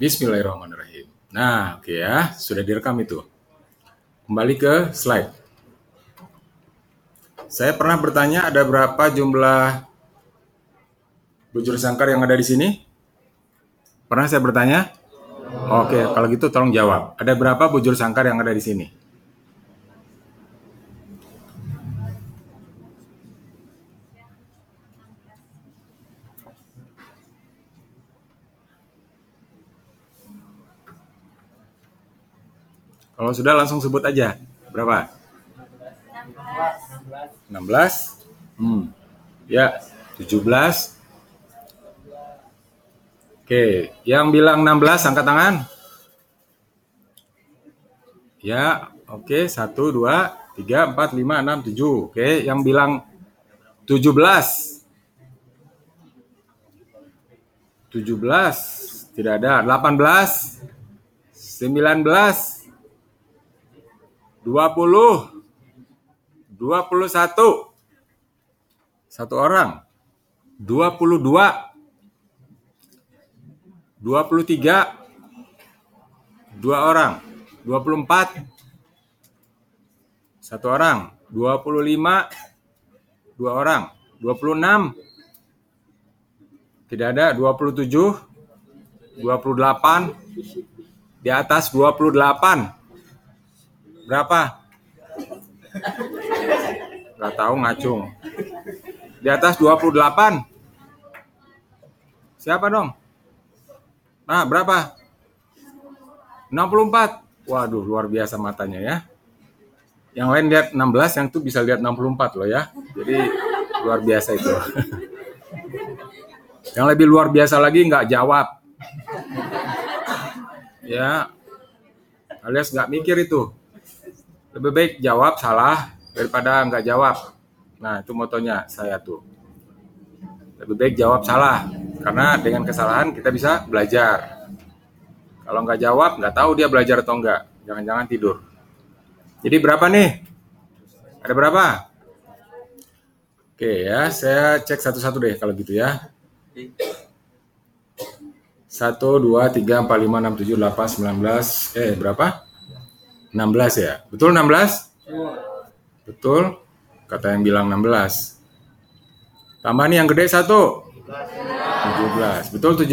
Bismillahirrahmanirrahim. Nah, oke ya, sudah direkam itu. Kembali ke slide. Saya pernah bertanya ada berapa jumlah bujur sangkar yang ada di sini? Pernah saya bertanya? Oke, kalau gitu tolong jawab. Ada berapa bujur sangkar yang ada di sini? Kalau sudah langsung sebut aja. Berapa? 16. Hmm. Ya, 17. Oke, yang bilang 16 angkat tangan. Ya, oke. 1 2 3 4 5 6 7. Oke, yang bilang 17. 17 tidak ada. 18 19 20 21 satu. Orang. 22 23 dua. Orang. 24 satu orang. 25 dua orang. 26 tidak ada. 27 28 di atas 28 Berapa? Gak tahu ngacung. Di atas 28. Siapa dong? Nah, berapa? 64. Waduh, luar biasa matanya ya. Yang lain lihat 16, yang itu bisa lihat 64 loh ya. Jadi luar biasa itu. yang lebih luar biasa lagi nggak jawab. Ya, alias nggak mikir itu lebih baik jawab salah daripada nggak jawab. Nah, itu motonya saya tuh. Lebih baik jawab salah, karena dengan kesalahan kita bisa belajar. Kalau nggak jawab, nggak tahu dia belajar atau nggak. Jangan-jangan tidur. Jadi berapa nih? Ada berapa? Oke ya, saya cek satu-satu deh kalau gitu ya. 1, 2, 3, 4, 5, 6, 7, 8, 19, eh berapa? 16 ya. Betul 16? Betul. Kata yang bilang 16. Tambah nih yang gede satu. 17. Betul 17?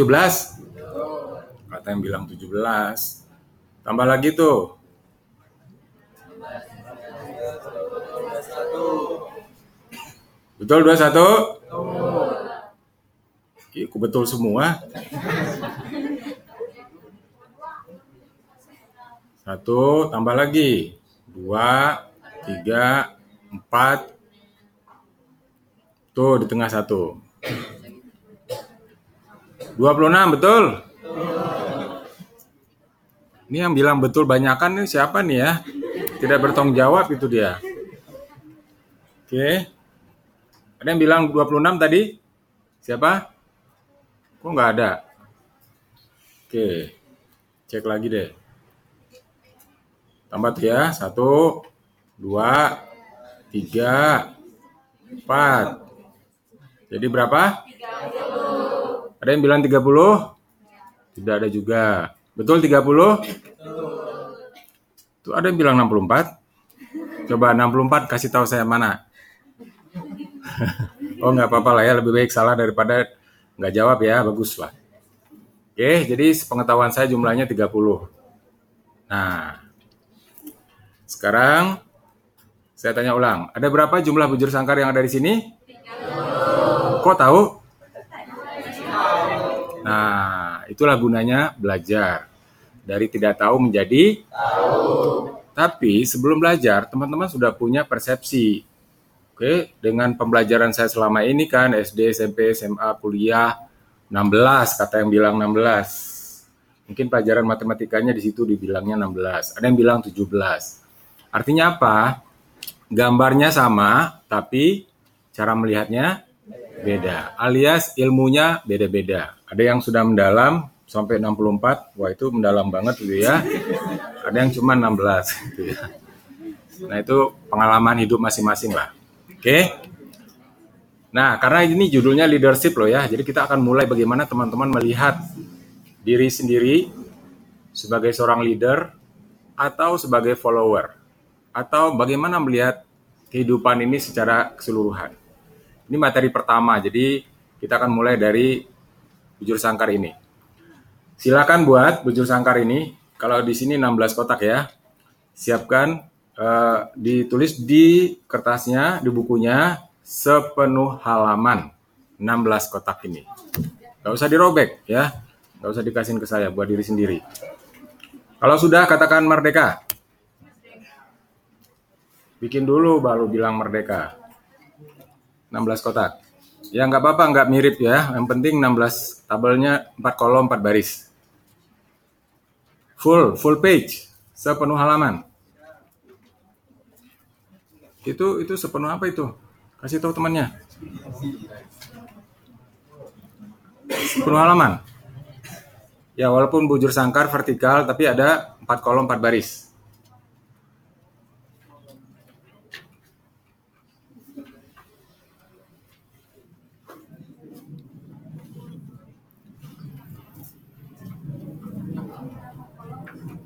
Kata yang bilang 17. Tambah lagi tuh. Betul 21? Iya, betul semua. Satu, tambah lagi. Dua, tiga, empat. Tuh, di tengah satu. 26, betul? Ini yang bilang betul banyakan nih siapa nih ya? Tidak bertanggung jawab itu dia. Oke. Ada yang bilang 26 tadi? Siapa? Kok nggak ada? Oke. Cek lagi deh. Tambah ya. Satu, dua, tiga, empat. Jadi berapa? 30. Ada yang bilang 30? Tidak ada juga. Betul 30? Tuh ada yang bilang 64. Coba 64 kasih tahu saya mana. oh nggak apa-apa lah ya. Lebih baik salah daripada nggak jawab ya. Bagus lah. Oke, jadi pengetahuan saya jumlahnya 30. Nah, sekarang saya tanya ulang, ada berapa jumlah bujur sangkar yang ada di sini? Kok tahu? Nah, itulah gunanya belajar. Dari tidak tahu menjadi tahu. Tapi sebelum belajar, teman-teman sudah punya persepsi. Oke, dengan pembelajaran saya selama ini kan SD, SMP, SMA, kuliah 16 kata yang bilang 16. Mungkin pelajaran matematikanya di situ dibilangnya 16. Ada yang bilang 17. Artinya apa? Gambarnya sama, tapi cara melihatnya beda. Alias ilmunya beda-beda. Ada yang sudah mendalam sampai 64, wah itu mendalam banget gitu ya. Ada yang cuma 16 gitu ya. Nah itu pengalaman hidup masing-masing lah. Oke. Nah karena ini judulnya leadership loh ya, jadi kita akan mulai bagaimana teman-teman melihat diri sendiri sebagai seorang leader atau sebagai follower atau bagaimana melihat kehidupan ini secara keseluruhan. Ini materi pertama, jadi kita akan mulai dari bujur sangkar ini. Silakan buat bujur sangkar ini. Kalau di sini 16 kotak ya. Siapkan uh, ditulis di kertasnya, di bukunya sepenuh halaman 16 kotak ini. Gak usah dirobek ya. Gak usah dikasihin ke saya buat diri sendiri. Kalau sudah katakan merdeka. Bikin dulu baru bilang merdeka. 16 kotak. Ya nggak apa-apa, nggak mirip ya. Yang penting 16 tabelnya 4 kolom 4 baris. Full, full page, sepenuh halaman. Itu itu sepenuh apa itu? Kasih tahu temannya. Sepenuh halaman. Ya, walaupun bujur sangkar vertikal, tapi ada 4 kolom 4 baris.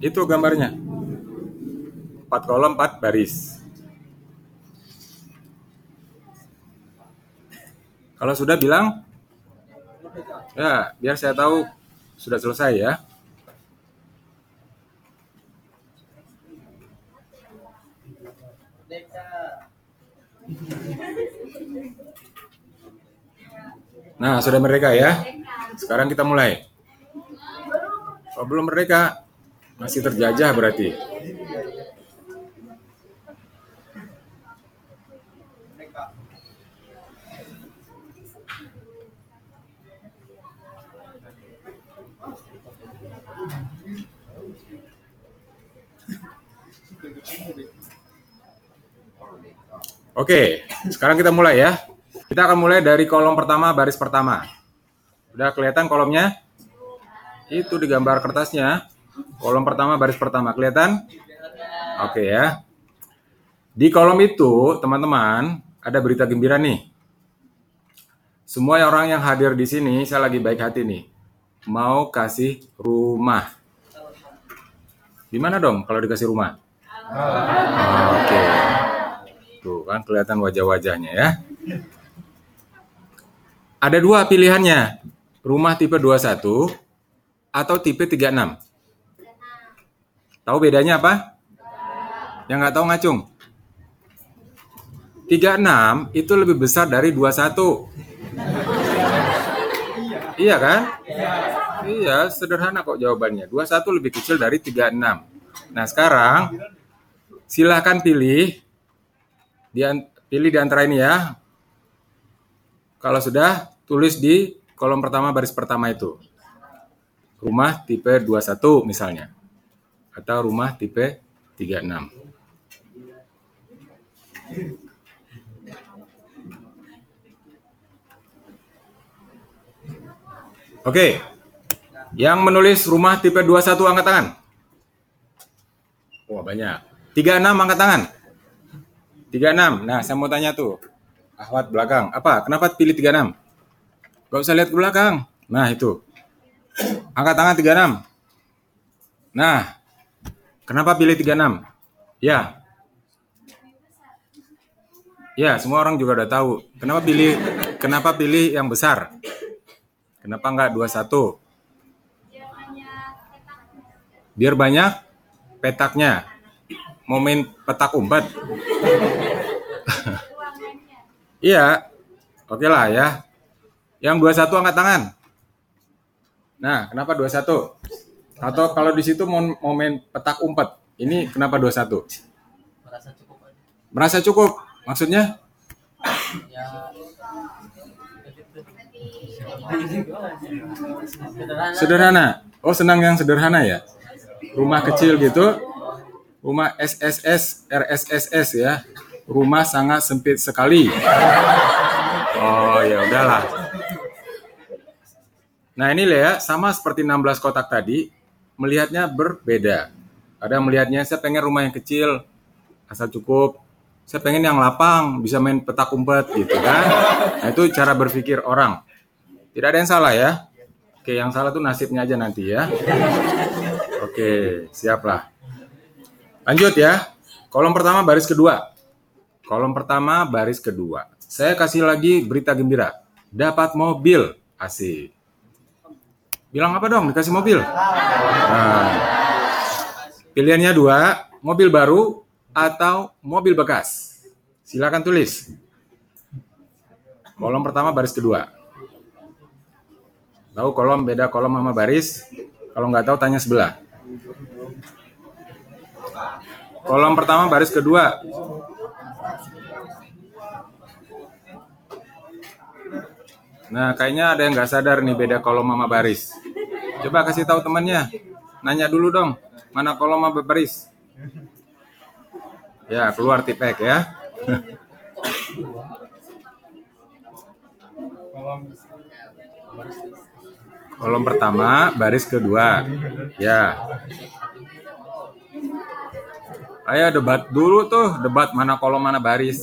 Itu gambarnya. 4 kolom 4 baris. Kalau sudah bilang, ya biar saya tahu sudah selesai ya. Nah, sudah merdeka ya. Sekarang kita mulai. Oh, belum merdeka. Masih terjajah berarti. Oke, sekarang kita mulai ya. Kita akan mulai dari kolom pertama, baris pertama. Udah kelihatan kolomnya? Itu di gambar kertasnya. Kolom pertama, baris pertama. Kelihatan? Oke ya. Di kolom itu, teman-teman, ada berita gembira nih. Semua orang yang hadir di sini, saya lagi baik hati nih. Mau kasih rumah. Gimana dong kalau dikasih rumah? Oke. Tuh kan kelihatan wajah-wajahnya ya. Ada dua pilihannya. Rumah tipe 21 atau tipe 36. Tahu bedanya apa? Yang nggak tahu ngacung. 36 itu lebih besar dari 21. Iya kan? Iya, sederhana kok jawabannya. 21 lebih kecil dari 36. Nah, sekarang silahkan pilih di, pilih di antara ini ya. Kalau sudah, tulis di kolom pertama baris pertama itu. Rumah tipe 21 misalnya. Atau rumah tipe 36. Oke. Yang menulis rumah tipe 21 angkat tangan. Wah, banyak. 36 angkat tangan. 36. Nah, saya mau tanya tuh. Ahwat belakang. Apa? Kenapa pilih 36? Gak usah lihat ke belakang. Nah, itu. Angkat tangan 36. Nah, kenapa pilih 36? Ya. Ya, semua orang juga udah tahu. Kenapa pilih kenapa pilih yang besar? Kenapa enggak 21? Biar banyak petaknya. Mau main petak umpet. Iya. Oke lah ya. Yang 21 angkat tangan. Nah, kenapa 21? Atau kalau di situ mau, mau main petak umpet. Ini kenapa 21? merasa cukup aja Merasa cukup? Maksudnya? ya sederhana Sederhana. Oh, senang yang sederhana ya? Rumah kecil gitu. Rumah SSS, RSSS ya. Rumah sangat sempit sekali. Oh, ya udahlah. Nah, ini ya, sama seperti 16 kotak tadi, melihatnya berbeda. Ada yang melihatnya saya pengen rumah yang kecil, asal cukup. Saya pengen yang lapang, bisa main petak umpet gitu kan. Nah, itu cara berpikir orang. Tidak ada yang salah ya. Oke, yang salah tuh nasibnya aja nanti ya. Oke, siap lah. Lanjut ya. Kolom pertama baris kedua. Kolom pertama baris kedua. Saya kasih lagi berita gembira. Dapat mobil. Asik. Bilang apa dong? Dikasih mobil. Nah, pilihannya dua, mobil baru atau mobil bekas. Silakan tulis. Kolom pertama baris kedua. Tahu kolom beda kolom sama baris? Kalau nggak tahu tanya sebelah. Kolom pertama baris kedua. Nah, kayaknya ada yang nggak sadar nih beda kolom sama baris. Coba kasih tahu temannya. Nanya dulu dong, mana kolom sama baris? Ya, keluar tipek ya. Kolom pertama, baris kedua. Ya. Ayo debat dulu tuh, debat mana kolom mana baris.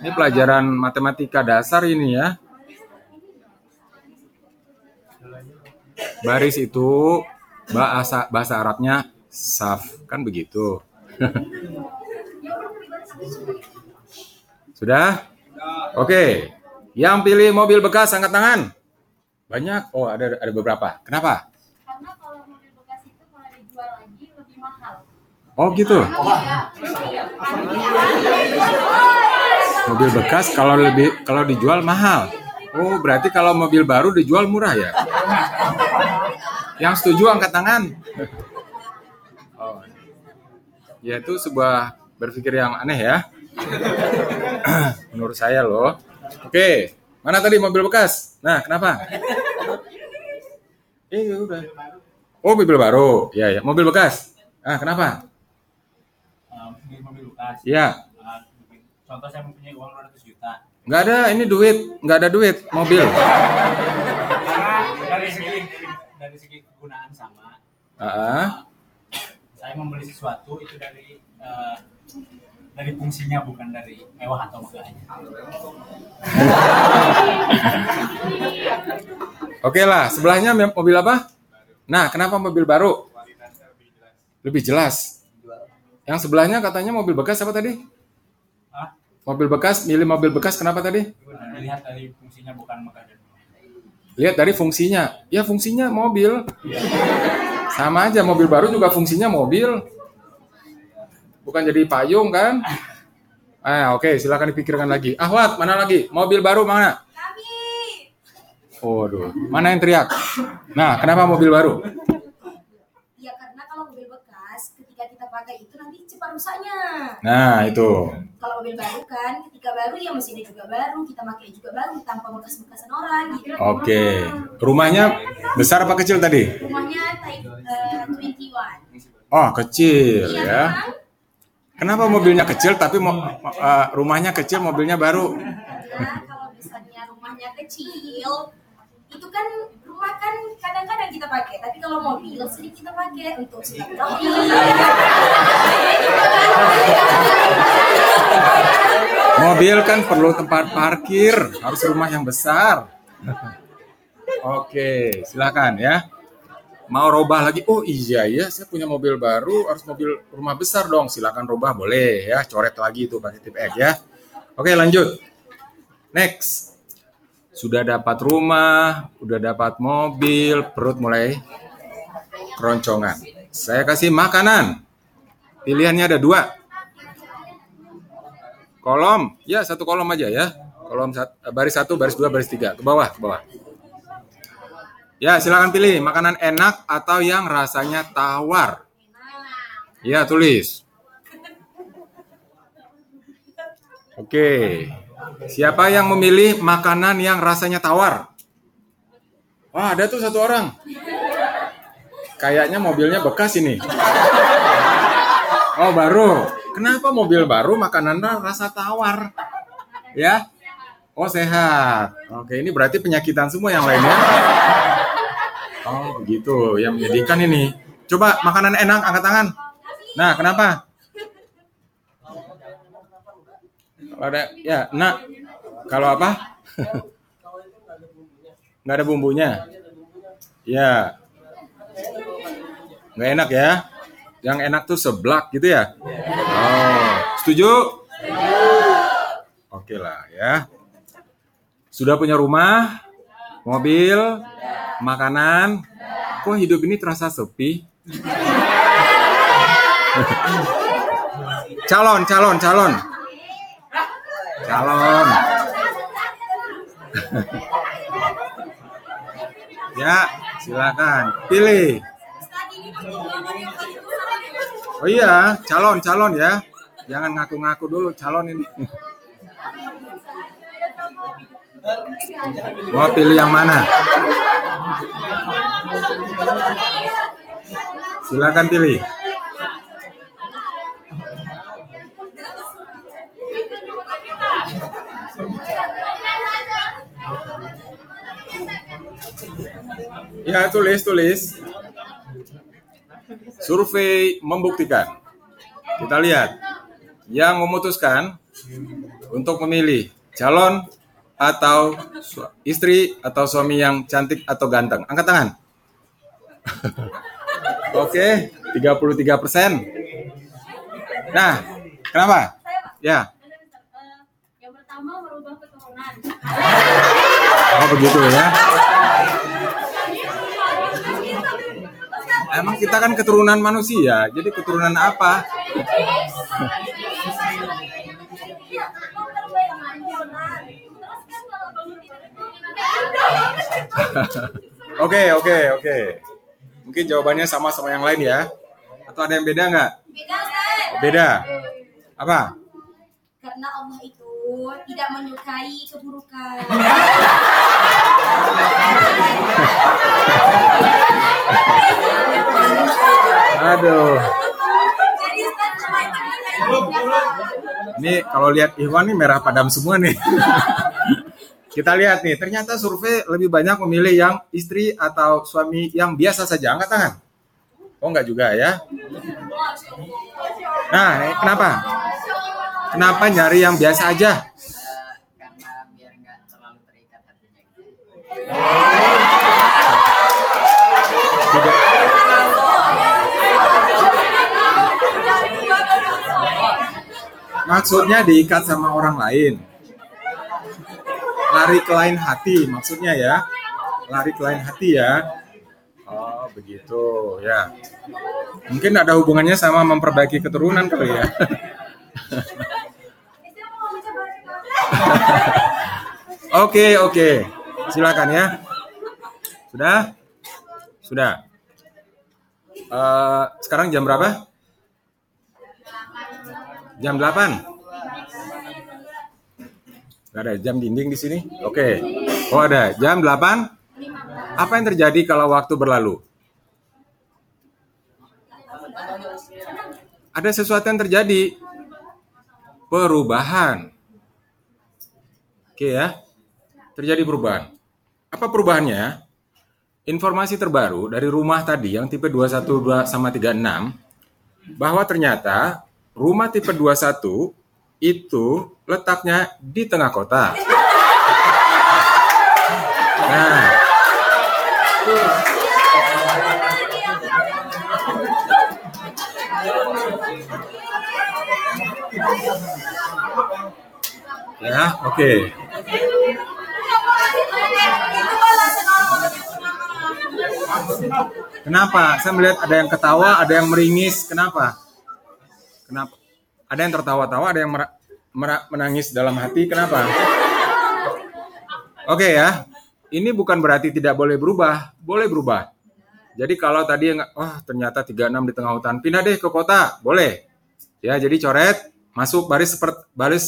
Ini pelajaran matematika dasar ini ya. Baris itu bahasa bahasa Arabnya saf, kan begitu. Sudah? Oke. Yang pilih mobil bekas angkat tangan. Banyak. Oh, ada ada beberapa. Kenapa? Karena kalau mobil bekas itu kalau dijual lagi lebih mahal. Oh, gitu. Mobil bekas kalau lebih kalau dijual mahal. Oh, berarti kalau mobil baru dijual murah ya? Yang setuju angkat tangan. Oh. Ya itu sebuah berpikir yang aneh ya. Menurut saya loh. Oke, mana tadi mobil bekas? Nah, kenapa? Eh, ya udah. Oh, mobil baru. Ya, ya, mobil bekas. Ah, kenapa? Mobil bekas. Ya, Uh, contoh saya mempunyai uang 200 juta. Nggak ada ini duit, nggak ada duit mobil. Karena dari segi dari segi kegunaan sama, Ah, saya membeli sesuatu itu dari uh, dari fungsinya bukan dari mewah atau enggaknya. Oke lah, sebelahnya mobil apa? Nah, kenapa mobil baru? Lebih jelas. Yang sebelahnya katanya mobil bekas apa tadi? Mobil bekas, milih mobil bekas kenapa tadi? dilihat dari fungsinya bukan dan Lihat dari fungsinya. Ya fungsinya mobil. Sama aja mobil baru juga fungsinya mobil. Bukan jadi payung kan? Ah, oke, silakan dipikirkan lagi. Ahwat, mana lagi? Mobil baru mana? Kami Waduh, mana yang teriak? Nah, kenapa mobil baru? ya karena kalau mobil bekas ketika kita pakai itu nanti cepat rusaknya. Nah, itu. Kalau mobil baru kan ketika baru ya mesinnya juga baru, kita pakai juga baru tanpa bekas-bekasan orang gitu. Oke. Rumahnya besar apa kecil tadi? Rumahnya type eh, 21. Oh, kecil Iya, ya. Kenapa mobilnya kecil tapi mo- eh, rumahnya kecil, mobilnya baru? Karena kalau misalnya rumahnya kecil, itu kan rumah kan kadang-kadang kita pakai, tapi kalau mobil sering kita pakai untuk silaturahmi. Mobil kan perlu tempat parkir, harus rumah yang besar. Oke, silakan ya. Mau robah lagi? Oh iya ya, saya punya mobil baru, harus mobil rumah besar dong. Silakan robah boleh ya, coret lagi itu pakai tip X ya. Oke, lanjut. Next. Sudah dapat rumah, udah dapat mobil, perut mulai keroncongan. Saya kasih makanan. Pilihannya ada dua. Kolom, ya satu kolom aja ya. Kolom sat- baris satu, baris dua, baris tiga. Ke bawah, ke bawah. Ya, silakan pilih makanan enak atau yang rasanya tawar. Ya, tulis. Oke. Siapa yang memilih makanan yang rasanya tawar? Wah, ada tuh satu orang. Kayaknya mobilnya bekas ini. Oh, baru. Kenapa mobil baru makanannya rasa tawar? Ya? Oh, sehat. Oke, ini berarti penyakitan semua yang lainnya. Oh, begitu. Yang menyedihkan ini. Coba makanan enak, angkat tangan. Nah, kenapa? Kalau ada, ya, nak. Kalau apa? Nggak ada bumbunya. Ya. Nggak enak ya? Yang enak tuh seblak gitu ya? Oh, setuju? Oke lah ya. Sudah punya rumah, mobil, makanan. Kok hidup ini terasa sepi? calon, calon, calon. Calon. ya, silakan. Pilih. Oh iya, calon, calon ya. Jangan ngaku-ngaku dulu calon ini. Mau pilih yang mana? Silakan pilih. Ya, tulis, tulis. Survei membuktikan. Kita lihat. Yang memutuskan untuk memilih calon atau istri atau suami yang cantik atau ganteng. Angkat tangan. Oke, 33 persen. Nah, kenapa? Ya, Yang pertama merubah keturunan. Oh begitu ya. Emang kita kan keturunan manusia, jadi keturunan apa? Oke, oke, oke. Mungkin jawabannya sama sama yang lain ya. Atau ada yang beda nggak? Beda, Ustaz. Beda. Apa? Karena Allah itu tidak menyukai keburukan. Aduh. Ini kalau lihat Iwan nih merah padam semua nih. Kita lihat nih, ternyata survei lebih banyak memilih yang istri atau suami yang biasa saja. Angkat tangan. Oh enggak juga ya. Nah, eh, kenapa? Kenapa nyari yang biasa aja? Eh, karena biar nggak terlalu terikat hatinya gitu. Maksudnya diikat sama orang lain. Lari ke lain hati maksudnya ya. Lari ke lain hati ya. Oh, begitu ya. Mungkin ada hubungannya sama memperbaiki keturunan kali ya. Oke, oke. Silakan ya. Sudah? Sudah. Eh, sekarang jam berapa? Jam 8. Gak ada jam dinding di sini? Oke. Oh ada. Jam 8. Apa yang terjadi kalau waktu berlalu? Ada sesuatu yang terjadi. Perubahan. Oke ya. Terjadi perubahan. Apa perubahannya? Informasi terbaru dari rumah tadi yang tipe 212 sama 36 bahwa ternyata rumah tipe 21 itu letaknya di tengah kota. Nah, ya, oke. Kenapa? Saya melihat ada yang ketawa, ada yang meringis. Kenapa? Kenapa? Ada yang tertawa-tawa, ada yang menangis dalam hati. Kenapa? Oke ya. Ini bukan berarti tidak boleh berubah. Boleh berubah. Jadi kalau tadi yang wah ternyata 36 di tengah hutan, pindah deh ke kota. Boleh. Ya, jadi coret, masuk baris seper- baris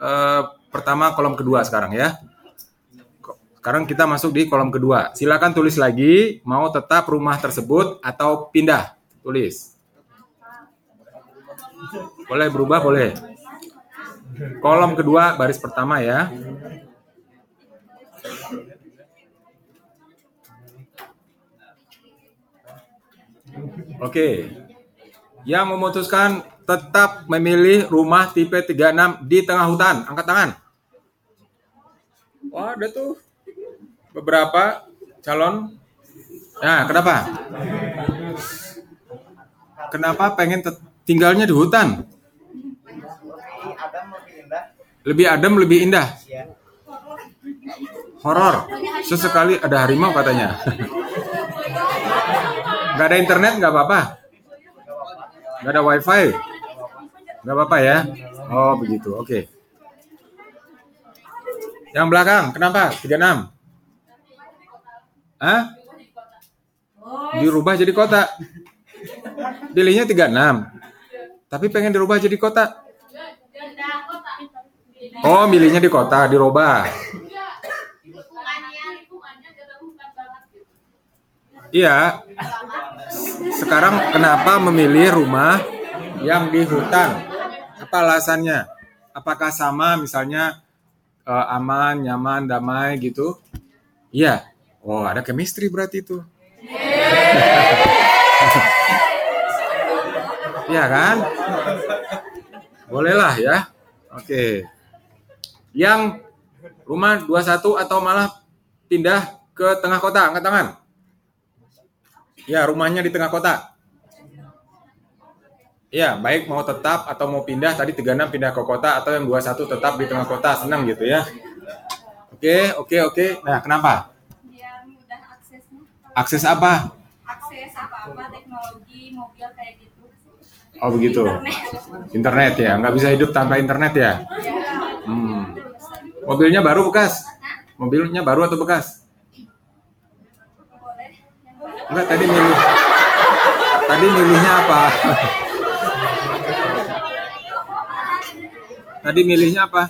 eh, pertama kolom kedua sekarang ya. Sekarang kita masuk di kolom kedua. Silakan tulis lagi mau tetap rumah tersebut atau pindah. Tulis. Boleh berubah, boleh. Kolom kedua baris pertama ya. Oke. Yang memutuskan tetap memilih rumah tipe 36 di tengah hutan. Angkat tangan. Wah, ada tuh beberapa calon Nah, kenapa? Kenapa pengen tinggalnya di hutan? Lebih adem, lebih indah. Horor. Sesekali ada harimau katanya. Gak ada internet nggak apa-apa. Gak ada wifi. Gak apa-apa ya. Oh begitu. Oke. Yang belakang, kenapa? 36. Hah? Dirubah jadi kota. Pilihnya 36. Tapi pengen dirubah jadi kota. Oh, milihnya di kota, dirubah. Iya. Sekarang kenapa memilih rumah yang di hutan? Apa alasannya? Apakah sama misalnya eh, aman, nyaman, damai gitu? Iya. Oh, ada chemistry berarti itu. Iya kan? Bolehlah ya. Oke. Yang rumah 21 atau malah pindah ke tengah kota, angkat tangan. Ya, rumahnya di tengah kota. Ya, baik mau tetap atau mau pindah, tadi 36 pindah ke kota atau yang 21 tetap di tengah kota, senang gitu ya. Oke, oke, oke. Nah, kenapa? Akses apa? akses apa-apa teknologi mobil kayak gitu Oh, begitu. Internet ya, nggak bisa hidup tanpa internet ya. Hmm. Mobilnya baru bekas? Mobilnya baru atau bekas? Enggak, tadi milih. Tadi milihnya apa? Tadi milihnya apa?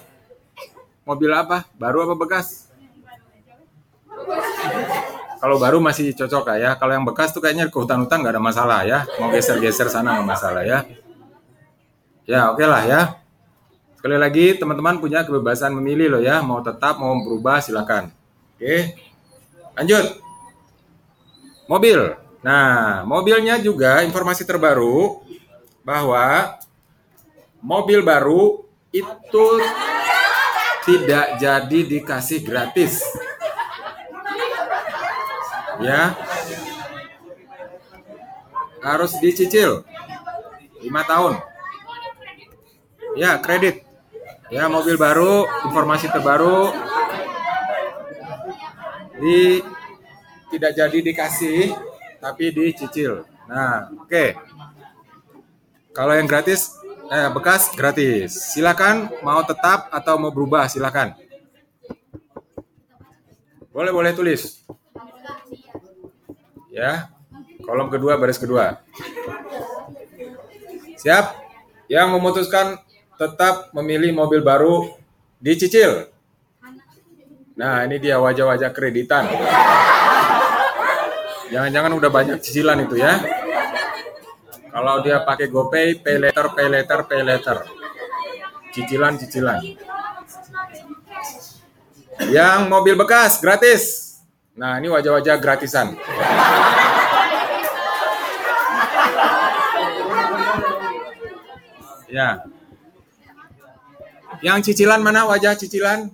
Mobil apa? Baru apa bekas? Kalau baru masih cocok lah ya. Kalau yang bekas tuh kayaknya ke hutan-hutan nggak ada masalah ya. Mau geser-geser sana nggak masalah ya. Ya oke lah ya. Sekali lagi teman-teman punya kebebasan memilih loh ya. Mau tetap mau berubah silakan. Oke. Lanjut. Mobil. Nah, mobilnya juga informasi terbaru bahwa mobil baru itu tidak jadi dikasih gratis. Ya. Harus dicicil. 5 tahun. Ya, kredit. Ya, mobil baru, informasi terbaru di tidak jadi dikasih tapi dicicil. Nah, oke. Kalau yang gratis eh bekas gratis. Silakan mau tetap atau mau berubah silakan. Boleh boleh tulis. Ya. Kolom kedua baris kedua. Siap? Yang memutuskan tetap memilih mobil baru dicicil. Nah, ini dia wajah-wajah kreditan. Jangan-jangan udah banyak cicilan itu ya. Kalau dia pakai GoPay, pay later, pay later, pay later. Cicilan, cicilan. Yang mobil bekas gratis. Nah, ini wajah-wajah gratisan. Ya. Yang cicilan mana wajah cicilan?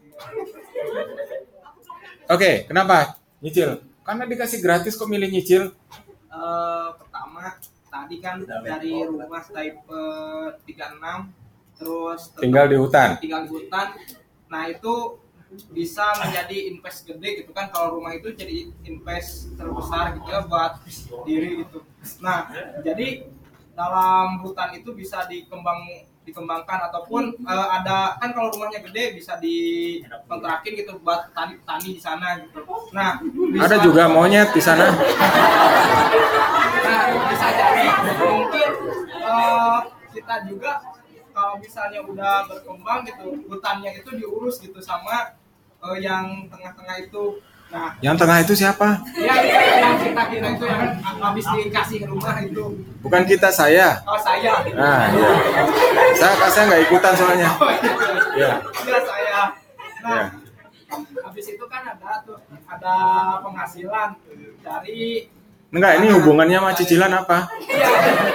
Oke, kenapa? Nyicil. Karena dikasih gratis kok milih nyicil. Eh, pertama tadi kan dari rumah type 36 terus tetap Tinggal di hutan. tinggal di hutan nah itu bisa menjadi invest gede gitu kan kalau rumah itu jadi invest terbesar gitu ya buat diri gitu nah jadi dalam hutan itu bisa dikembang dikembangkan ataupun eh, ada kan kalau rumahnya gede bisa dikontrakin gitu buat tani tani di sana gitu nah bisa- Ada juga monyet di sana. Nah, bisa jadi mungkin eh, kita juga kalau misalnya udah berkembang gitu, hutannya itu diurus gitu sama eh, yang tengah-tengah itu. Nah, Yang tengah itu siapa? ya yang kita kira itu yang habis dikasih rumah itu. Bukan kita saya. Oh saya. Nah, iya. Saya saya nggak ikutan soalnya. Oh, iya. Ya. Ya saya. Nah, Ya. habis itu kan ada tuh ada penghasilan dari Enggak, ini hubungannya sama cicilan apa? ya,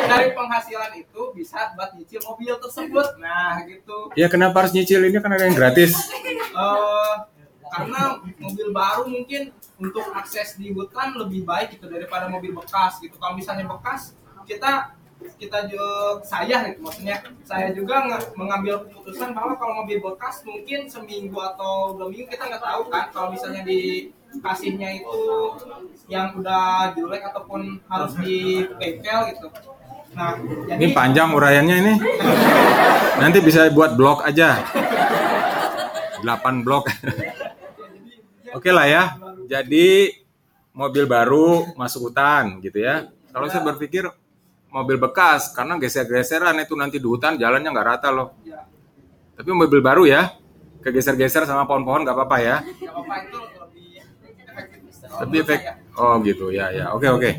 dari penghasilan itu bisa buat nyicil mobil tersebut. Nah, gitu. Ya kenapa harus nyicil ini kan ada yang gratis. eh karena mobil baru mungkin untuk akses di hutan lebih baik gitu daripada mobil bekas gitu kalau misalnya bekas kita kita juga saya gitu maksudnya saya juga mengambil keputusan bahwa kalau mobil bekas mungkin seminggu atau dua minggu kita nggak tahu kan kalau misalnya dikasihnya itu yang udah jelek ataupun harus di bengkel gitu nah jadi Ini panjang uraiannya ini. Nanti bisa buat blog aja. 8 blok. Oke lah ya. Jadi mobil baru masuk hutan gitu ya. Kalau saya berpikir mobil bekas karena geser-geseran itu nanti di hutan jalannya nggak rata loh. Tapi mobil baru ya, kegeser-geser sama pohon-pohon nggak apa-apa ya. Tapi efek, oh gitu ya ya. Oke oke.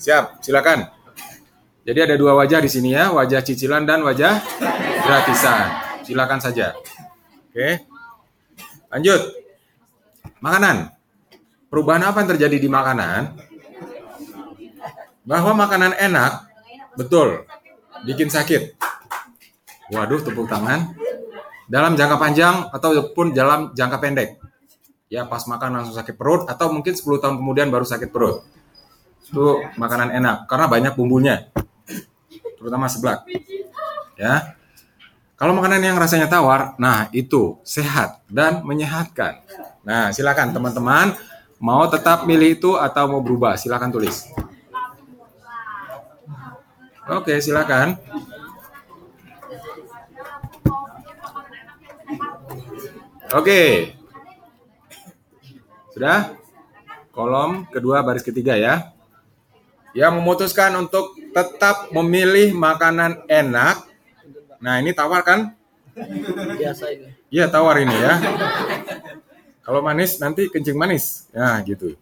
Siap, silakan. Jadi ada dua wajah di sini ya, wajah cicilan dan wajah gratisan. Silakan saja. Oke. Lanjut. Makanan. Perubahan apa yang terjadi di makanan? Bahwa makanan enak, betul, bikin sakit. Waduh, tepuk tangan. Dalam jangka panjang ataupun dalam jangka pendek ya pas makan langsung sakit perut atau mungkin 10 tahun kemudian baru sakit perut. Itu makanan enak karena banyak bumbunya. Terutama seblak. Ya. Kalau makanan yang rasanya tawar, nah itu sehat dan menyehatkan. Nah, silakan teman-teman mau tetap milih itu atau mau berubah, silakan tulis. Oke, silakan. Oke. Sudah? Kolom kedua baris ketiga ya. Yang memutuskan untuk tetap memilih makanan enak. Nah, ini tawar kan? biasa ini Iya, tawar ini ya. Kalau manis nanti kencing manis. Ya, gitu.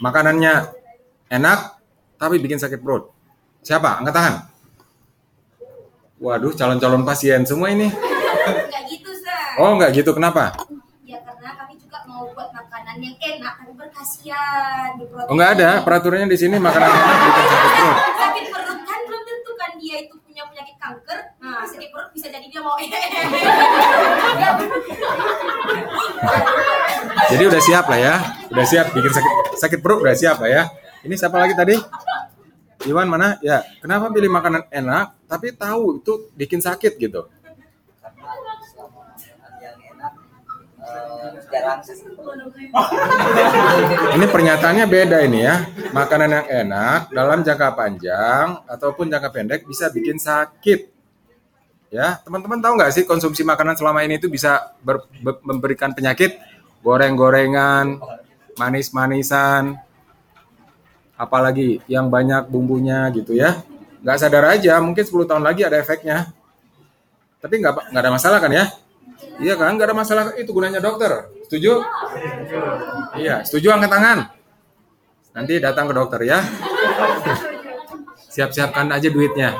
Makanannya enak tapi bikin sakit perut. Siapa? Angkat tangan. Waduh, calon-calon pasien semua ini. Enggak gitu, Sa. Oh, enggak gitu. Kenapa? Ya karena kami juga mau buat makanan yang enak tapi berprotein. Oh, enggak ada. Peraturannya di sini makanan enak bikin sakit perut. Sakit perut kan belum tentu kan dia itu punya penyakit kanker. Nah, sakit perut bisa jadi dia mau Jadi udah siap lah ya. Udah siap bikin sakit sakit perut udah siap lah ya. Ini siapa lagi tadi? Iwan mana? Ya, kenapa pilih makanan enak tapi tahu itu bikin sakit gitu? Ini pernyataannya beda ini ya. Makanan yang enak dalam jangka panjang ataupun jangka pendek bisa bikin sakit. Ya, teman-teman tahu nggak sih konsumsi makanan selama ini itu bisa ber- be- memberikan penyakit? Goreng-gorengan, manis-manisan, apalagi yang banyak bumbunya gitu ya. Nggak sadar aja, mungkin 10 tahun lagi ada efeknya. Tapi nggak nggak ada masalah kan ya? Iya kan, nggak ada masalah. Itu gunanya dokter. Setuju? Iya, setuju angkat tangan. Nanti datang ke dokter ya. Siap-siapkan aja duitnya.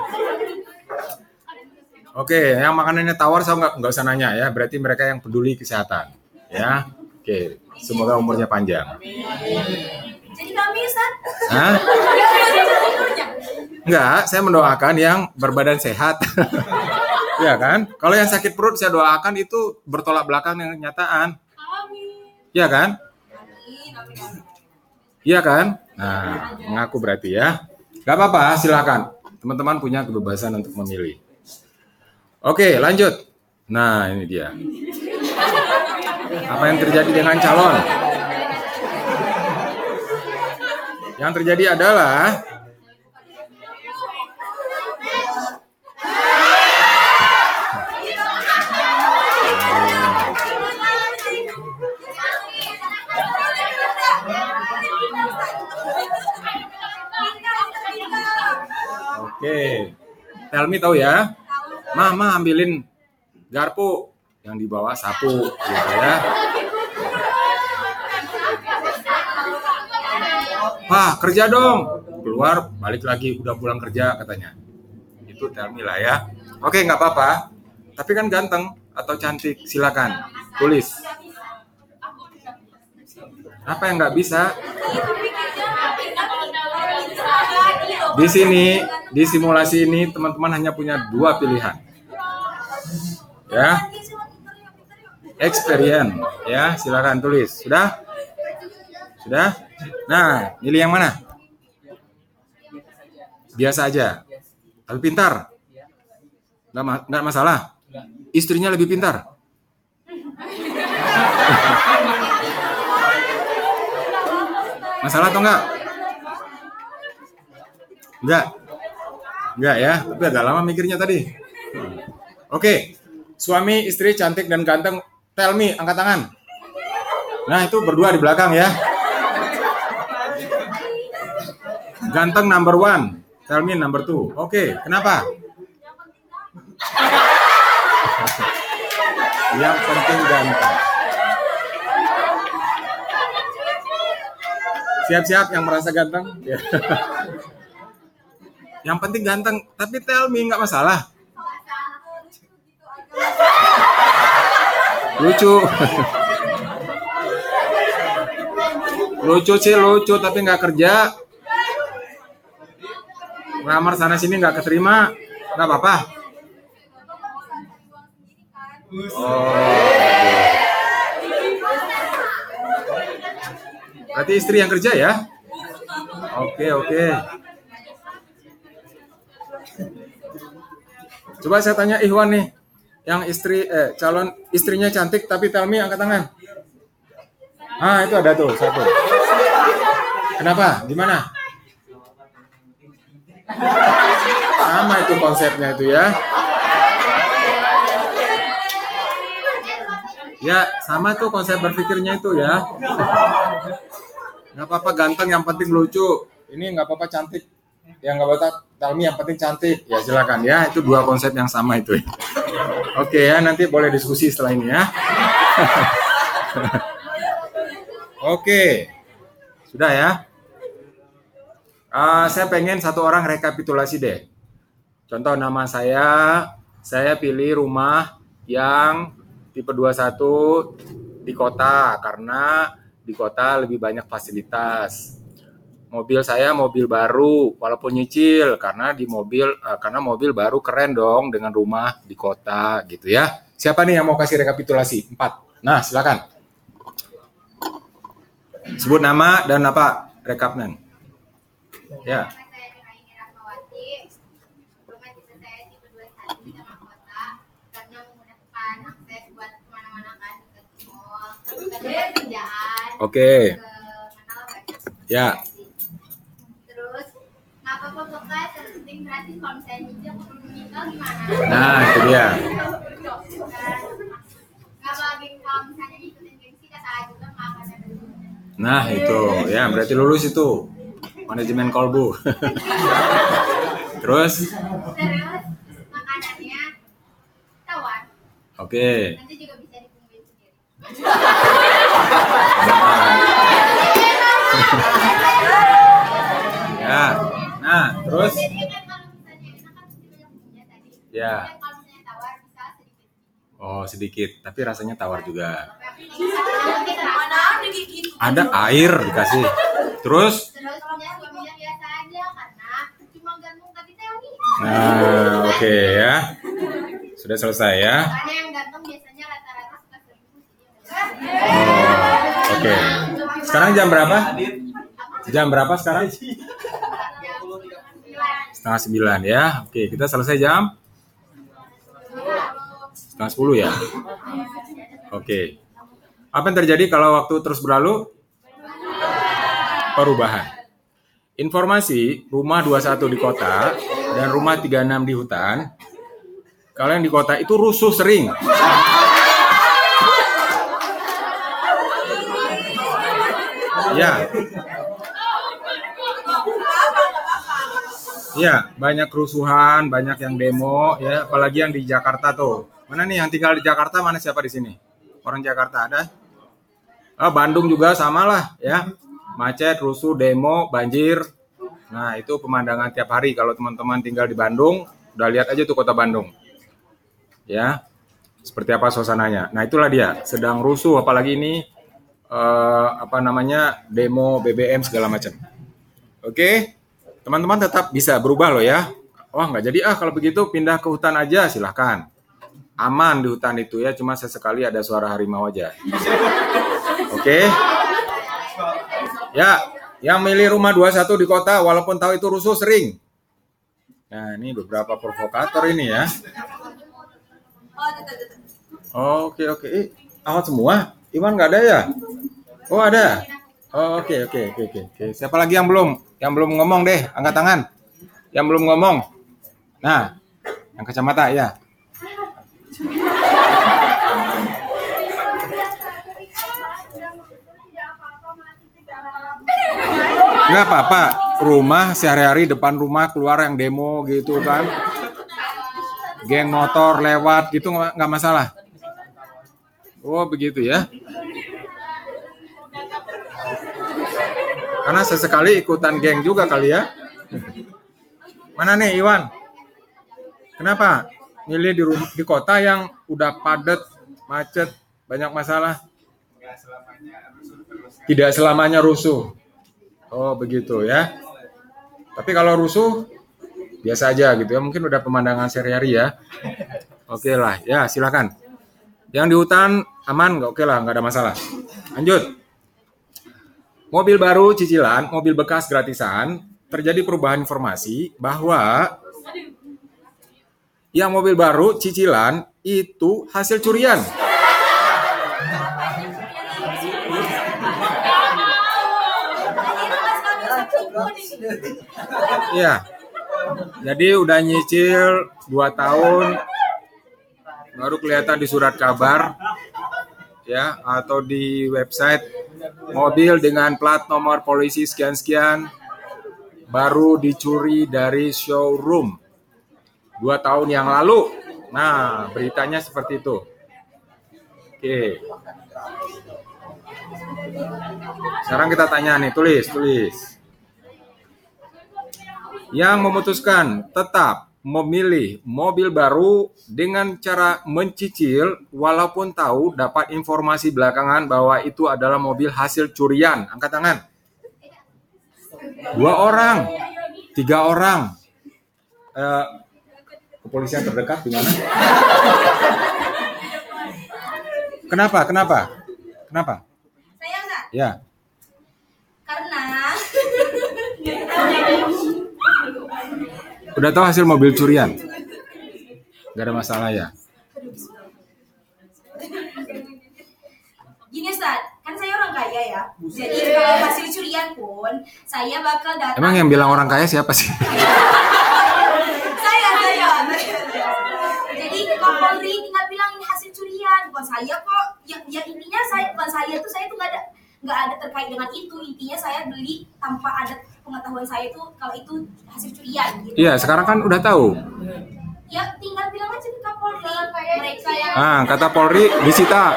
Oke, yang makanannya tawar saya nggak nggak usah nanya ya. Berarti mereka yang peduli kesehatan. Ya, oke. Semoga umurnya panjang. Jadi kami Ustaz. Hah? Enggak, saya mendoakan yang berbadan sehat. Iya kan? Kalau yang sakit perut saya doakan itu bertolak belakang dengan kenyataan. Kan? Amin, amin, amin. Iya kan? Nah, mengaku berarti ya. Gak apa-apa, silakan. Teman-teman punya kebebasan untuk memilih. Oke, lanjut. Nah, ini dia. Apa yang terjadi dengan calon? Yang terjadi adalah Oke. Helmi tahu ya? Mama ambilin garpu yang di bawah sapu gitu ya. Pak, kerja dong. Keluar, balik lagi, udah pulang kerja katanya. Itu Helmi lah ya. Oke, nggak apa-apa. Tapi kan ganteng atau cantik, silakan tulis. Apa yang nggak bisa? Di sini, di simulasi ini teman-teman hanya punya dua pilihan. Ya. Experience. Ya, silakan tulis. Sudah? Sudah? Nah, milih yang mana? Biasa aja. Tapi pintar. Nggak, ma- nggak masalah. Istrinya lebih pintar. Masalah atau enggak? Enggak. Enggak ya, tapi agak lama mikirnya tadi. Oke. Suami, istri cantik dan ganteng. Tell me, angkat tangan. Nah, itu berdua di belakang ya. Ganteng number one. Tell me number two. Oke, kenapa? Yang penting ganteng. Siap-siap yang merasa ganteng. Ya. yang penting ganteng, tapi tell me nggak masalah. Lucu. lucu sih lucu, tapi nggak kerja. Ngelamar sana sini nggak keterima, nggak apa-apa. Oh. Berarti istri yang kerja ya? Oke, oke. Coba saya tanya Ikhwan nih, yang istri eh calon istrinya cantik tapi Telmi angkat tangan. Ah, itu ada tuh satu. Kenapa? Gimana? Sama itu konsepnya itu ya. Ya, sama tuh konsep berpikirnya itu ya. Nggak apa-apa ganteng, yang penting lucu. Ini nggak apa-apa cantik. Yang nggak apa-apa Talmi yang penting cantik. Ya silakan ya, itu dua konsep yang sama itu. Oke ya, nanti boleh diskusi setelah ini ya. Oke, sudah ya. Ah, saya pengen satu orang rekapitulasi deh. Contoh nama saya, saya pilih rumah yang tipe 21 di kota karena di kota lebih banyak fasilitas. Mobil saya mobil baru walaupun nyicil karena di mobil eh, karena mobil baru keren dong dengan rumah di kota gitu ya. Siapa nih yang mau kasih rekapitulasi? Empat. Nah, silakan. Sebut nama dan apa rekapnya. Ya. Nama saya Nuraini Rahmawati. Rumah cita saya tipe 21 di tengah kota karena memudahkan akses buat ke mana-mana kan Oke. banyak. Ya. Kalau misalnya aku meninggal gimana? Nah, itu dia. Nah, itu. Ya, berarti lulus itu. Manajemen kolbu. Terus? Terus makanannya tawar, Oke. nanti juga bisa dipungguin sendiri. Ya. Nah, terus? Kan kalau misalnya enak kan. Ya. Tapi Kalau misalnya tawar bisa sedikit. Oh, sedikit. Tapi rasanya tawar juga. Ada gitu? Ada air dikasih. Terus? Nah, oke ya. Sudah selesai ya. Oh, oke. Sekarang jam berapa? Jam berapa sekarang? Setengah sembilan ya. Oke, kita selesai jam setengah sepuluh ya. Oke. Apa yang terjadi kalau waktu terus berlalu? Perubahan. Informasi rumah 21 di kota dan rumah 36 di hutan. Kalau yang di kota itu rusuh sering. Ya. Ya, banyak kerusuhan, banyak yang demo, ya, apalagi yang di Jakarta tuh. Mana nih yang tinggal di Jakarta? Mana siapa di sini? Orang Jakarta ada? Ah, Bandung juga sama lah, ya. Macet, rusuh, demo, banjir. Nah, itu pemandangan tiap hari kalau teman-teman tinggal di Bandung, udah lihat aja tuh kota Bandung. Ya. Seperti apa suasananya. Nah, itulah dia, sedang rusuh apalagi ini eh, apa namanya? demo BBM segala macam. Oke. Teman-teman tetap bisa berubah loh ya. Wah nggak jadi ah kalau begitu pindah ke hutan aja silahkan. aman di hutan itu ya, cuma sesekali ada suara harimau aja. Oke. Ya, yang milih rumah 21 di kota walaupun tahu itu rusuh sering. Nah, ini beberapa provokator ini ya. Oh. Oke, oke. Eh, semua? Iwan nggak ada ya? Oh, ada. Oh, oke, oke, oke, oke. Siapa lagi yang belum? Yang belum ngomong deh, angkat tangan. Yang belum ngomong. Nah, yang kacamata ya. Nggak apa-apa. Rumah sehari-hari depan rumah keluar yang demo gitu kan. Geng motor lewat gitu nggak masalah. Oh begitu ya. Karena sesekali ikutan geng juga kali ya. Mana nih Iwan? Kenapa? Milih di rum- di kota yang udah padat, macet, banyak masalah. Tidak selamanya rusuh. Oh begitu ya. Tapi kalau rusuh biasa aja gitu ya. Mungkin udah pemandangan sehari-hari ya. Oke lah, ya silakan. Yang di hutan aman? Oke lah, nggak ada masalah. Lanjut. Mobil baru cicilan, mobil bekas gratisan, terjadi perubahan informasi bahwa yang mobil baru cicilan itu hasil curian. Iya. Jadi udah nyicil 2 tahun baru kelihatan di surat kabar ya atau di website mobil dengan plat nomor polisi sekian-sekian baru dicuri dari showroom dua tahun yang lalu. Nah, beritanya seperti itu. Oke. Sekarang kita tanya nih, tulis, tulis. Yang memutuskan tetap memilih mobil baru dengan cara mencicil walaupun tahu dapat informasi belakangan bahwa itu adalah mobil hasil curian. Angkat tangan. Dua orang, tiga orang. Eh, kepolisian terdekat di mana? Kenapa? Kenapa? Kenapa? Saya enggak, Ya. karena Udah tahu hasil mobil curian? Gak ada masalah ya? gini Ustaz, kan saya orang kaya ya. Jadi kalau hasil curian pun saya bakal datang. Emang yang bilang orang kaya siapa sih? saya saya saya. Jadi Kapolri tinggal bilang ini hasil curian, bukan saya kok. Yang yang intinya saya bukan saya tuh saya tuh nggak ada nggak ada terkait dengan itu. Intinya saya beli tanpa ada pengetahuan saya itu kalau itu hasil curian gitu. Iya, sekarang kan udah tahu. Ya tinggal bilang aja ke Kapolri. Mereka yang Ah, kata Polri disita.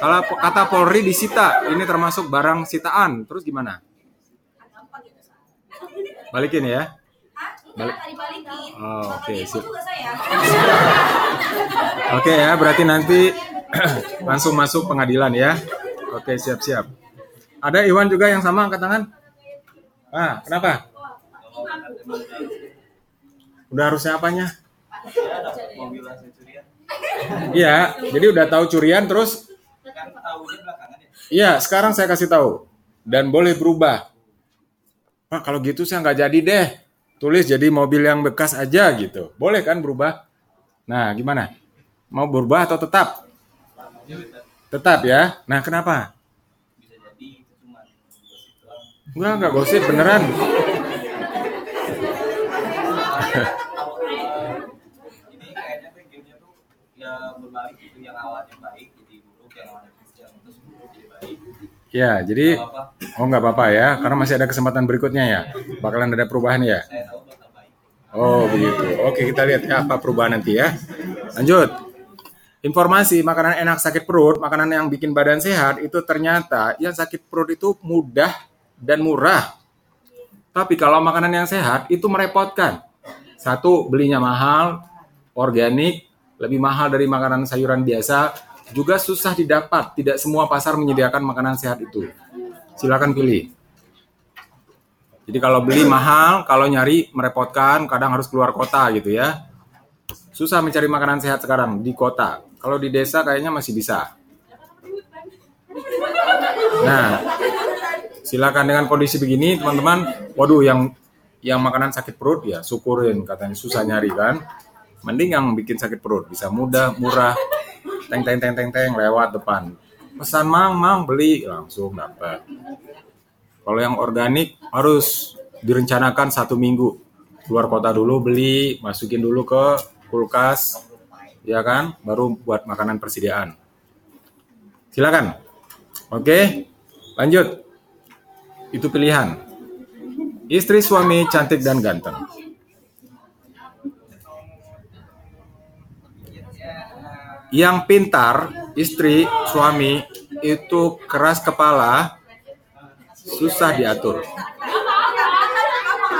Kalau kata Polri disita, ini termasuk barang sitaan. Terus gimana? gitu. Balikin ya. Balikin. Oh, oke, saya. Oke ya, berarti nanti langsung masuk pengadilan ya. Oke, siap-siap. Ada Iwan juga yang sama angkat tangan? Ah, kenapa? Udah harusnya apanya? Iya, jadi udah tahu curian terus Iya, sekarang saya kasih tahu dan boleh berubah. Pak, kalau gitu saya nggak jadi deh. Tulis jadi mobil yang bekas aja gitu. Boleh kan berubah? Nah, gimana? Mau berubah atau tetap? Tetap ya. Nah, kenapa? Enggak, enggak gosip beneran. ya jadi oh nggak apa-apa ya, karena masih ada kesempatan berikutnya ya. Bakalan ada perubahan ya. Oh begitu. Oke kita lihat ya apa perubahan nanti ya. Lanjut. Informasi makanan enak sakit perut, makanan yang bikin badan sehat itu ternyata yang sakit perut itu mudah dan murah. Tapi kalau makanan yang sehat itu merepotkan. Satu belinya mahal, organik, lebih mahal dari makanan sayuran biasa, juga susah didapat. Tidak semua pasar menyediakan makanan sehat itu. Silakan pilih. Jadi kalau beli mahal, kalau nyari merepotkan, kadang harus keluar kota gitu ya. susah mencari makanan sehat sekarang di kota. Kalau di desa kayaknya masih bisa. Nah, silakan dengan kondisi begini teman-teman. Waduh, yang yang makanan sakit perut ya syukurin katanya susah nyari kan. Mending yang bikin sakit perut bisa mudah, murah. Teng teng teng teng teng lewat depan. Pesan mang mang beli langsung dapat. Kalau yang organik harus direncanakan satu minggu keluar kota dulu beli, masukin dulu ke kulkas, ya kan, baru buat makanan persediaan. Silakan. Oke, lanjut. Itu pilihan. Istri suami cantik dan ganteng. Yang pintar, istri, suami itu keras kepala, susah diatur.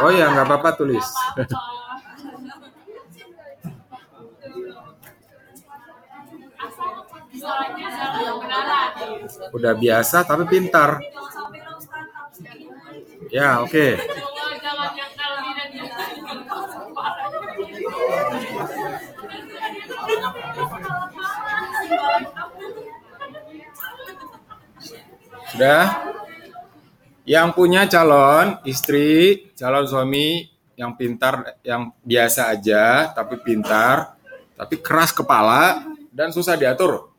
Oh ya, nggak apa-apa tulis. Udah biasa tapi pintar. Ya, oke. Sudah? Yang punya calon istri, calon suami yang pintar, yang biasa aja, tapi pintar, tapi keras kepala dan susah diatur.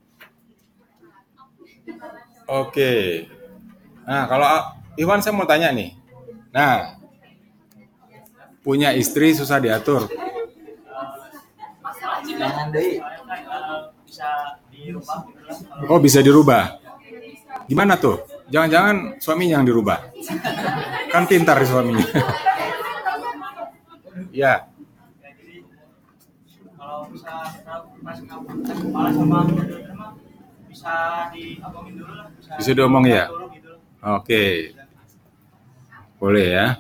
Oke. Nah, kalau Iwan saya mau tanya nih. Nah, punya istri susah diatur. Oh, bisa dirubah. Gimana tuh? Jangan-jangan suaminya yang dirubah. Kan pintar suaminya. ya, kalau bisa pas kepala sama bisa diomongin dulu lah. Bisa diomong ya? gitu oke. Boleh ya.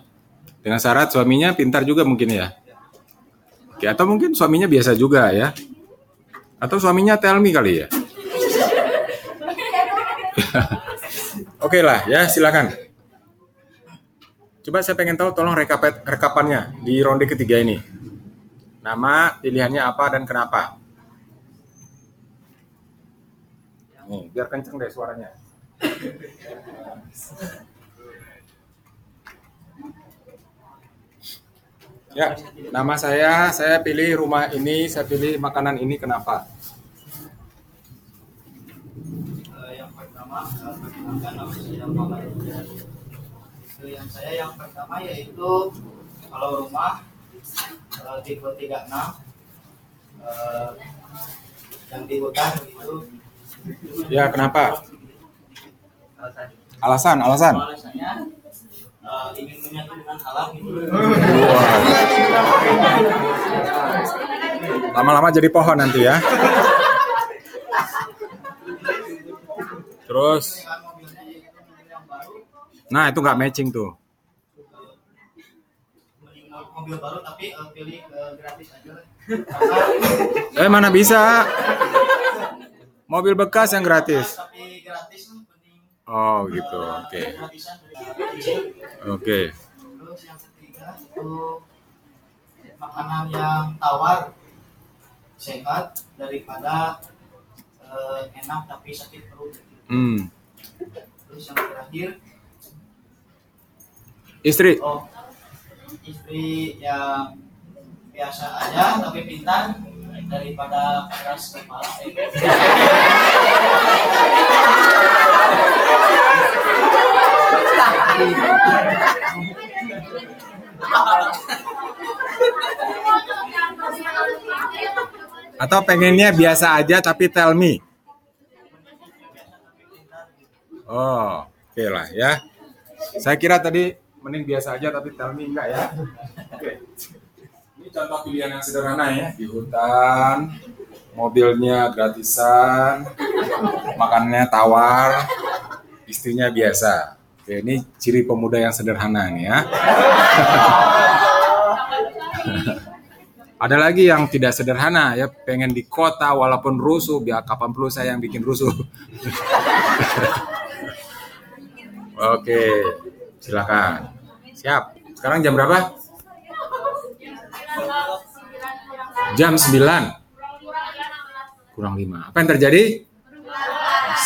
Dengan syarat suaminya pintar juga mungkin ya. Oke, atau mungkin suaminya biasa juga ya. Atau suaminya tell me kali ya. Oke lah ya, silakan. Coba saya pengen tahu tolong rekap rekapannya di ronde ketiga ini. Nama, pilihannya apa dan kenapa? Nih, biar kenceng deh suaranya. Ya, nama saya, saya pilih rumah ini, saya pilih makanan ini, kenapa? Eh, yang pertama eh, nama saya yang pertama yaitu kalau rumah tipe 36 eh, yang di hutan gitu Ya, kenapa? alasan Alasan, alasan. alasannya eh, ingin menyatu dengan alam gitu Lama-lama jadi pohon nanti ya. Terus, nah itu nggak matching tuh. mending mobil baru tapi eh, pilih eh, gratis aja karena Eh mana bisa? Mobil bekas yang gratis. tapi gratis Oh gitu, oke, dari oke. Terus yang ketiga itu makanan yang tawar sehat daripada eh, enak tapi sakit perut. Hmm. Terus yang terakhir Istri, oh istri yang biasa aja tapi pintar daripada keras kepala. atau pengennya biasa aja tapi tell me. Oh, oke lah ya. Saya kira tadi mending biasa aja tapi tell me enggak ya. Oke. Ini contoh pilihan yang sederhana ya di hutan, mobilnya gratisan, makannya tawar, istrinya biasa. Oke, ini ciri pemuda yang sederhana nih ya. Ada lagi yang tidak sederhana ya, pengen di kota walaupun rusuh, biar kapan perlu saya yang bikin rusuh. Oke, silakan. Siap. Sekarang jam berapa? Jam 9. Kurang 5. Apa yang terjadi?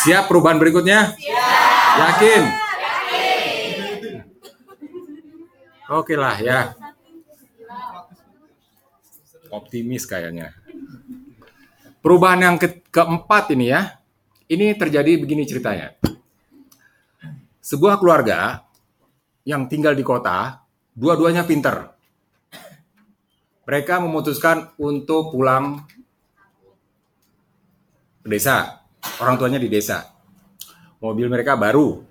Siap perubahan berikutnya? Yakin? Oke lah ya. Optimis kayaknya. Perubahan yang ke- keempat ini ya. Ini terjadi begini ceritanya. Sebuah keluarga yang tinggal di kota, dua-duanya pinter. Mereka memutuskan untuk pulang ke desa. Orang tuanya di desa. Mobil mereka baru.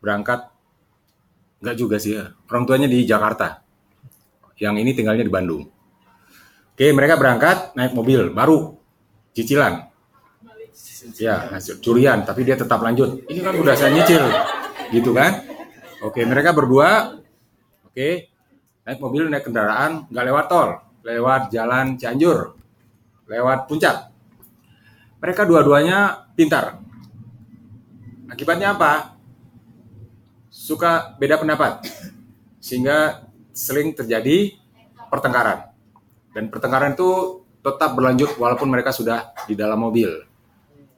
Berangkat Enggak juga sih ya. Orang tuanya di Jakarta. Yang ini tinggalnya di Bandung. Oke, mereka berangkat naik mobil baru cicilan. Ya, hasil curian, tapi dia tetap lanjut. Ini kan udah saya nyicil. Gitu kan? Oke, mereka berdua oke, naik mobil naik kendaraan nggak lewat tol, lewat jalan Cianjur, lewat puncak. Mereka dua-duanya pintar. Akibatnya apa? suka beda pendapat sehingga sering terjadi pertengkaran dan pertengkaran itu tetap berlanjut walaupun mereka sudah di dalam mobil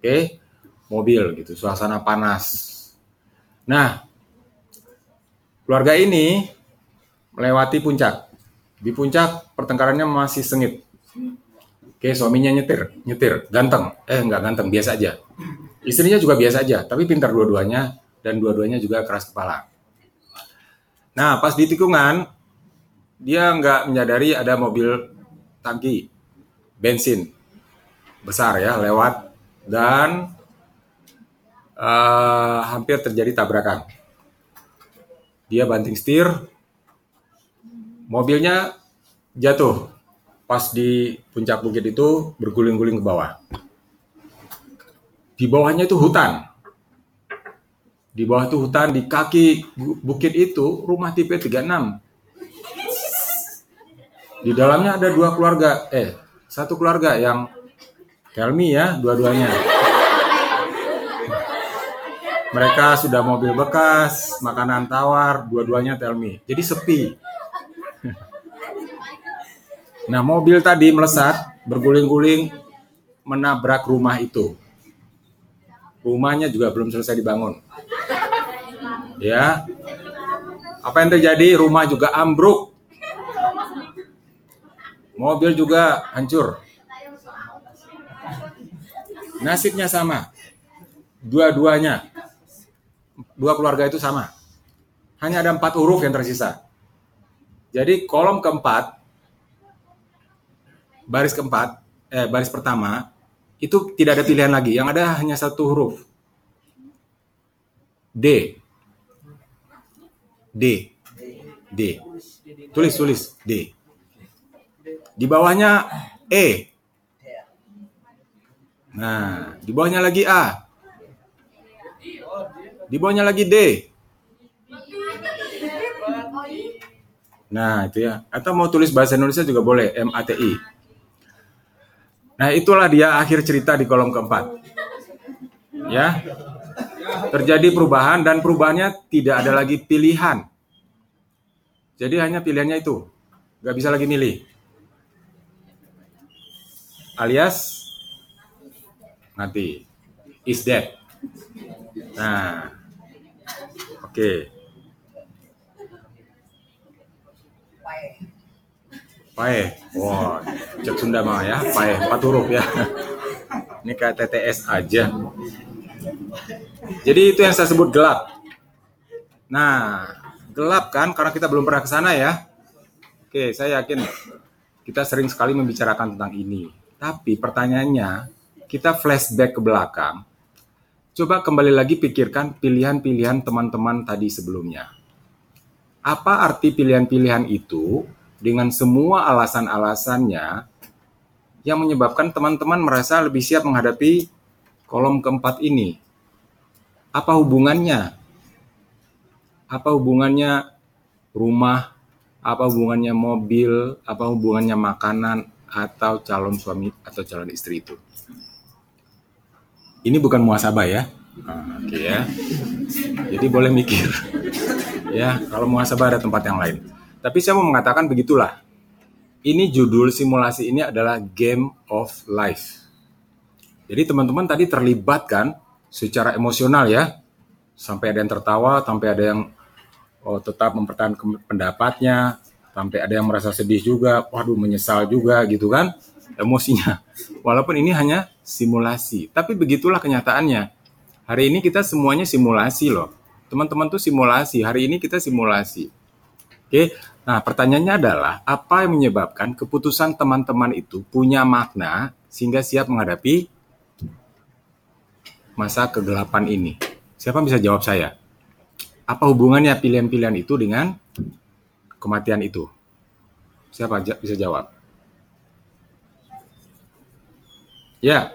oke mobil gitu suasana panas nah keluarga ini melewati puncak di puncak pertengkarannya masih sengit oke suaminya nyetir nyetir ganteng eh nggak ganteng biasa aja istrinya juga biasa aja tapi pintar dua-duanya dan dua-duanya juga keras kepala. Nah, pas di tikungan, dia nggak menyadari ada mobil tangki bensin besar ya lewat dan eh, hampir terjadi tabrakan. Dia banting setir, mobilnya jatuh pas di puncak bukit itu berguling-guling ke bawah. Di bawahnya itu hutan, di bawah itu hutan di kaki bu- bukit itu rumah tipe 36. Di dalamnya ada dua keluarga, eh satu keluarga yang Helmi ya dua-duanya. Mereka sudah mobil bekas, makanan tawar, dua-duanya Telmi. Jadi sepi. Nah mobil tadi melesat, berguling-guling, menabrak rumah itu. Rumahnya juga belum selesai dibangun. Ya. Apa yang terjadi? Rumah juga ambruk. Mobil juga hancur. Nasibnya sama. Dua-duanya. Dua keluarga itu sama. Hanya ada empat huruf yang tersisa. Jadi kolom keempat, baris keempat, eh baris pertama, itu tidak ada pilihan lagi. Yang ada hanya satu huruf. D. D. D. Tulis, tulis. D. Di bawahnya E. Nah, di bawahnya lagi A. Di bawahnya lagi D. Nah, itu ya. Atau mau tulis bahasa Indonesia juga boleh, M A T I. Nah, itulah dia akhir cerita di kolom keempat. Ya. Terjadi perubahan dan perubahannya tidak ada lagi pilihan. Jadi hanya pilihannya itu. Gak bisa lagi milih. Alias mati. Is dead. Nah. Oke. Pae. Wah, cek Sunda mah ya. Pae, empat huruf ya. Ini kayak TTS aja. Jadi itu yang saya sebut gelap. Nah, gelap kan karena kita belum pernah ke sana ya. Oke, saya yakin kita sering sekali membicarakan tentang ini. Tapi pertanyaannya, kita flashback ke belakang. Coba kembali lagi pikirkan pilihan-pilihan teman-teman tadi sebelumnya. Apa arti pilihan-pilihan itu dengan semua alasan-alasannya yang menyebabkan teman-teman merasa lebih siap menghadapi kolom keempat ini? Apa hubungannya? Apa hubungannya rumah? Apa hubungannya mobil? Apa hubungannya makanan atau calon suami atau calon istri itu? Ini bukan muasabah ya. Ah, Oke ya. Jadi boleh mikir. ya, kalau muasabah ada tempat yang lain. Tapi saya mau mengatakan begitulah. ini judul simulasi ini adalah Game of Life. Jadi teman-teman tadi terlibat kan secara emosional ya. Sampai ada yang tertawa, sampai ada yang oh, tetap mempertahankan pendapatnya, sampai ada yang merasa sedih juga, waduh menyesal juga gitu kan emosinya. Walaupun ini hanya simulasi, tapi begitulah kenyataannya. Hari ini kita semuanya simulasi loh. Teman-teman tuh simulasi, hari ini kita simulasi. Oke, nah pertanyaannya adalah apa yang menyebabkan keputusan teman-teman itu punya makna sehingga siap menghadapi masa kegelapan ini? Siapa bisa jawab saya? Apa hubungannya pilihan-pilihan itu dengan kematian itu? Siapa bisa jawab? Ya,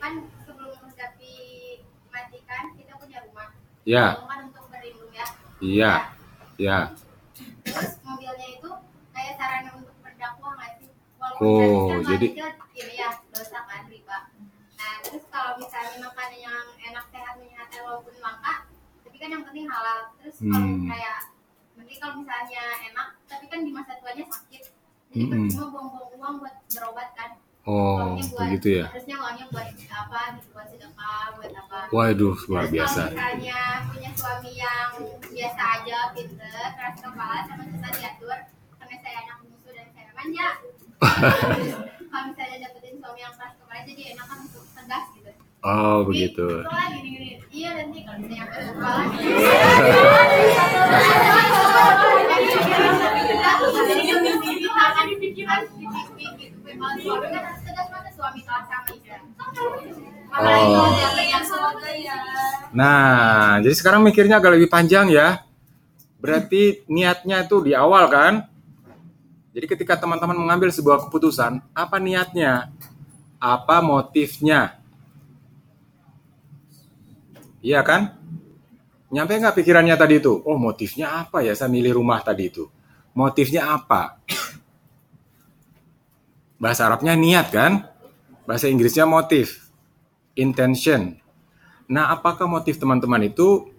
kan sebelum menghadapi mati kan kita punya rumah ya, Rumah kan untuk berlindung ya iya, ya. terus mobilnya itu kayak sarana untuk berdakwah nggak sih walaupun Oh, kan jadi- ini ya dosa kan riba nah terus kalau misalnya makanan yang enak sehat menyehatkan walaupun langka tapi kan yang penting halal terus kalau Hmm. kayak nanti kalau misalnya enak tapi kan di masa tuanya sakit jadi Mm-mm. percuma buang-buang uang buat berobat kan Oh, buat- begitu ya. harusnya uangnya buat apa gitu buat sedekah buat apa Waduh, luar Terus biasa. Kalau misalnya punya suami yang biasa aja, pinter, keras kepala, sama susah diatur, karena saya anak bungsu dan saya manja. kalau misalnya dapetin suami yang keras kepala, jadi enak kan untuk tegas gitu. Oh, Ih, begitu. itu lah gini gini. Iya nanti kalau misalnya keras kepala. Di pikiran, di Oh. Nah, jadi sekarang mikirnya agak lebih panjang ya. Berarti niatnya itu di awal kan? Jadi ketika teman-teman mengambil sebuah keputusan, apa niatnya? Apa motifnya? Iya kan? Nyampe nggak pikirannya tadi itu? Oh motifnya apa ya saya milih rumah tadi itu? Motifnya apa? Bahasa Arabnya niat kan? Bahasa Inggrisnya motif. Intention. Nah, apakah motif teman-teman itu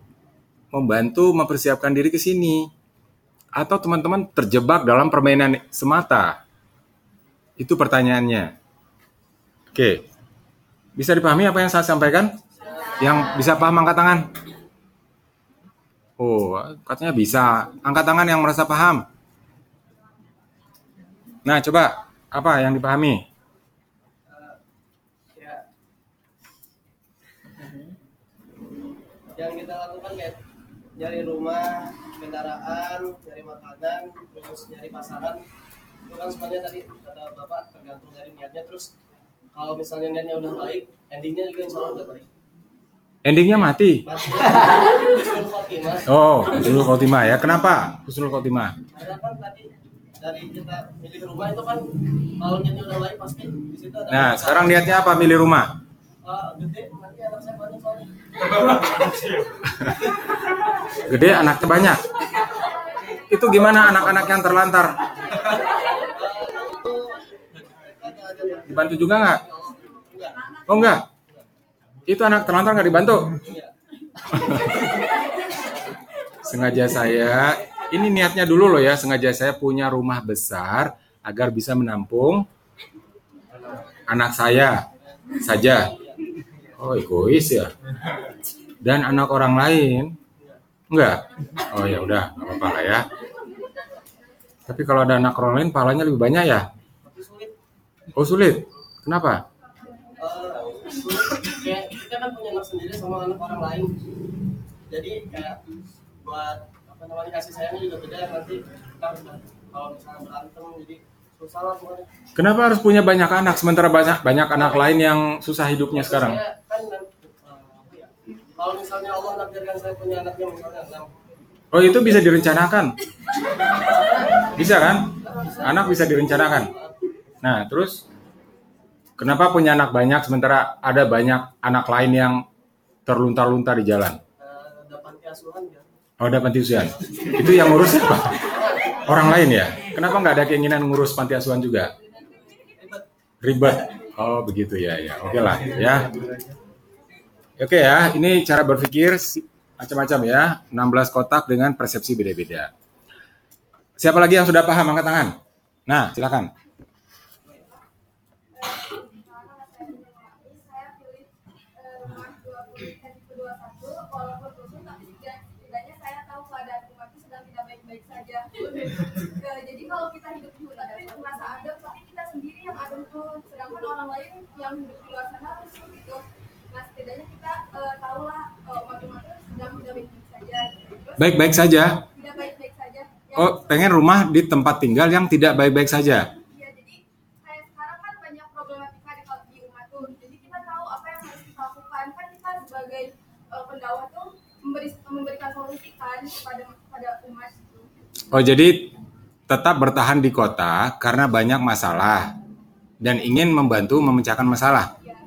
membantu mempersiapkan diri ke sini? Atau teman-teman terjebak dalam permainan semata? Itu pertanyaannya. Oke. Bisa dipahami apa yang saya sampaikan? Yang bisa paham angkat tangan? Oh, katanya bisa. Angkat tangan yang merasa paham. Nah, coba apa yang dipahami? ya yang kita lakukan kayak nyari rumah kendaraan nyari makanan terus nyari pasangan itu kan semuanya tadi kata bapak tergantung dari niatnya terus kalau misalnya niatnya udah baik endingnya juga insya Allah udah baik Endingnya mati. Khotimah. Oh, Husnul Khotimah ya. Kenapa Husnul Khotimah? karena kan tadi dari kita milih rumah itu kan kalau niatnya udah baik pasti di situ ada Nah, sekarang niatnya apa milih rumah? Ah, gede nanti anak saya banyak Gede anaknya banyak. Itu gimana anak-anak yang terlantar? Dibantu juga nggak? enggak Oh enggak. Itu anak terlantar nggak dibantu? enggak Sengaja saya, ini niatnya dulu loh ya, sengaja saya punya rumah besar agar bisa menampung anak saya saja. Oh egois ya. Dan anak orang lain enggak. Oh ya udah, nggak apa-apa lah ya. Tapi kalau ada anak orang lain, pahalanya lebih banyak ya? Oh sulit. Kenapa? Kita kan punya anak sendiri sama anak orang lain jadi kayak buat apa namanya kasih sayangnya juga beda nanti kita harus kalau misalnya berantem jadi susah lah pokoknya Kenapa harus punya banyak anak sementara banyak banyak anak lain yang susah hidupnya sekarang? Saya kan eh, ya kalau misalnya Allah nakdirkan saya punya anaknya misalnya enam Oh itu bisa direncanakan. Bisa kan? Anak bisa direncanakan. Nah terus kenapa punya anak banyak sementara ada banyak anak lain yang terluntar-luntar di jalan? eh, ada panti asuhan ya Oh ada panti asuhan. Itu yang ngurus siapa? Orang lain ya? Kenapa nggak ada keinginan ngurus panti asuhan juga? Ribet. Oh begitu ya ya. Oke lah ya. Oke ya. Ini cara berpikir macam-macam ya. 16 kotak dengan persepsi beda-beda. Siapa lagi yang sudah paham angkat tangan? Nah, silakan. saya pilih eh, rumah 20 dan tipe 21 walaupun rusuh tapi tidak- setidaknya saya tahu keadaan rumah itu sedang tidak baik-baik saja. Eh, Jadi kalau kita hidup di hutan itu merasa adem tapi kita sendiri yang adem tuh sedangkan orang lain yang hidup di luar sana rusuh gitu. Nah setidaknya kita eh, tahulah eh, rumah-rumah itu sedang tidak baik-baik saja. Baik-baik saja. tidak baik-baik saja. Yang Oh, pengen rumah di tempat tinggal yang tidak baik-baik saja. Iya, jadi kayak sekarang kan banyak problematika di, di umat tuh. Jadi kita tahu apa yang harus kita lakukan. Kan kita sebagai uh, pendakwah tuh memberi, memberikan solusi kan kepada kepada umat itu. Oh, jadi tetap bertahan di kota karena banyak masalah dan ingin membantu memecahkan masalah. Ya,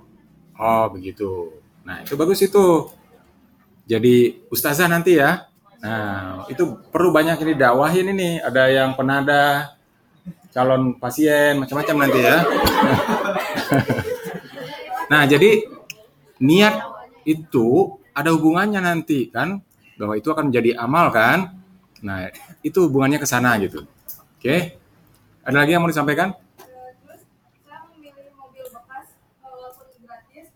Oh, begitu. Nah, itu bagus itu. Jadi ustazah nanti ya. Nah, itu perlu banyak ini dakwahin ini. Ada yang penada, calon pasien, macam-macam nanti ya. nah, jadi niat itu ada hubungannya nanti kan bahwa itu akan menjadi amal kan. Nah, itu hubungannya ke sana gitu. Oke. Ada lagi yang mau disampaikan? Terus saya memilih mobil bekas walaupun gratis.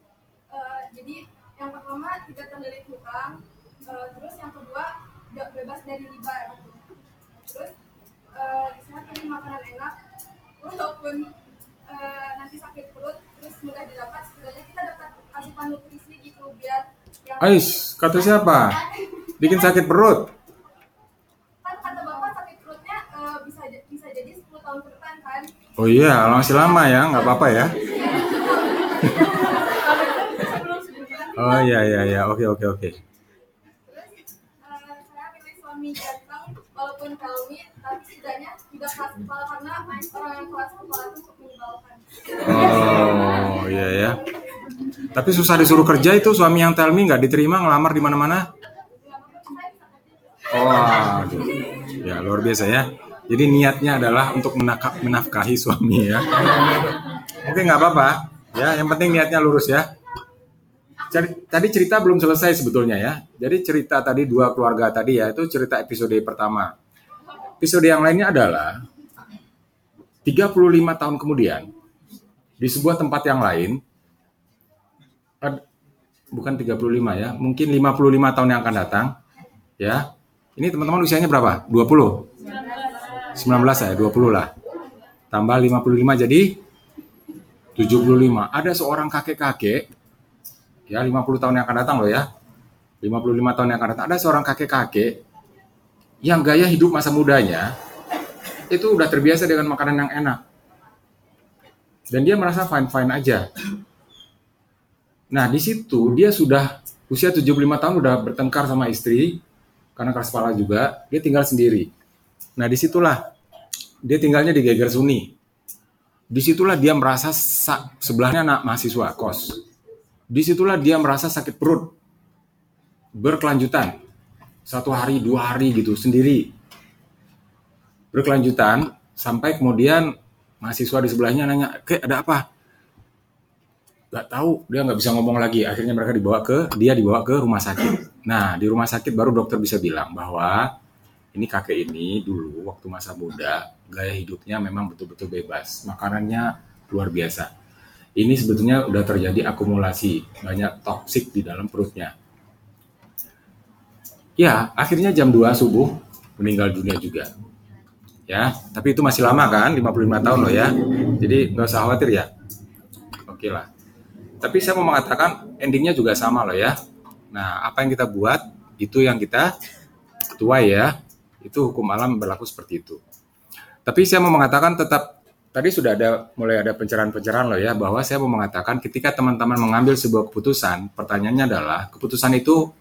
Jadi yang pertama tidak terlilit hutang. Terus yang kedua tidak bebas dari riba. Terus uh, saya pilih makanan enak walaupun uh, nanti sakit perut terus mudah didapat setidaknya kita dapat asupan nutrisi gitu biar yang Ais, kata siapa? Bikin sakit perut. kan kata bapak sakit perutnya uh, bisa bisa jadi 10 tahun ke depan kan Oh iya, masih lama ya, nggak apa-apa ya. Oh iya iya iya, oke oke oke. Walaupun tapi setidaknya karena orang yang keras kepala itu. Oh iya ya. Tapi susah disuruh kerja itu suami yang tell me nggak diterima ngelamar di mana-mana. Oh, aduh. ya luar biasa ya. Jadi niatnya adalah untuk menaka- menafkahi suami ya. Oke nggak apa-apa. Ya, yang penting niatnya lurus ya. Tadi cerita belum selesai sebetulnya ya. Jadi cerita tadi dua keluarga tadi ya itu cerita episode pertama. Episode yang lainnya adalah 35 tahun kemudian di sebuah tempat yang lain bukan 35 ya, mungkin 55 tahun yang akan datang ya. Ini teman-teman usianya berapa? 20. 19 ya, 20 lah. Tambah 55 jadi 75. Ada seorang kakek-kakek ya 50 tahun yang akan datang loh ya. 55 tahun yang akan datang ada seorang kakek-kakek yang gaya hidup masa mudanya itu udah terbiasa dengan makanan yang enak. Dan dia merasa fine-fine aja. Nah, di situ dia sudah usia 75 tahun udah bertengkar sama istri karena keras kepala juga, dia tinggal sendiri. Nah, di situlah dia tinggalnya di Geger Suni. Di situlah dia merasa sa- sebelahnya anak mahasiswa kos. Di situlah dia merasa sakit perut berkelanjutan satu hari dua hari gitu sendiri berkelanjutan sampai kemudian mahasiswa di sebelahnya nanya, "Kek, ada apa?" Gak tahu, dia nggak bisa ngomong lagi. Akhirnya mereka dibawa ke dia dibawa ke rumah sakit. Nah, di rumah sakit baru dokter bisa bilang bahwa ini kakek ini dulu waktu masa muda gaya hidupnya memang betul-betul bebas. Makanannya luar biasa. Ini sebetulnya udah terjadi akumulasi banyak toksik di dalam perutnya. Ya, akhirnya jam 2 subuh meninggal dunia juga. Ya, tapi itu masih lama kan, 55 tahun loh ya. Jadi nggak usah khawatir ya. Oke lah. Tapi saya mau mengatakan endingnya juga sama loh ya. Nah, apa yang kita buat itu yang kita tuai ya. Itu hukum alam berlaku seperti itu. Tapi saya mau mengatakan tetap tadi sudah ada mulai ada pencerahan-pencerahan loh ya bahwa saya mau mengatakan ketika teman-teman mengambil sebuah keputusan, pertanyaannya adalah keputusan itu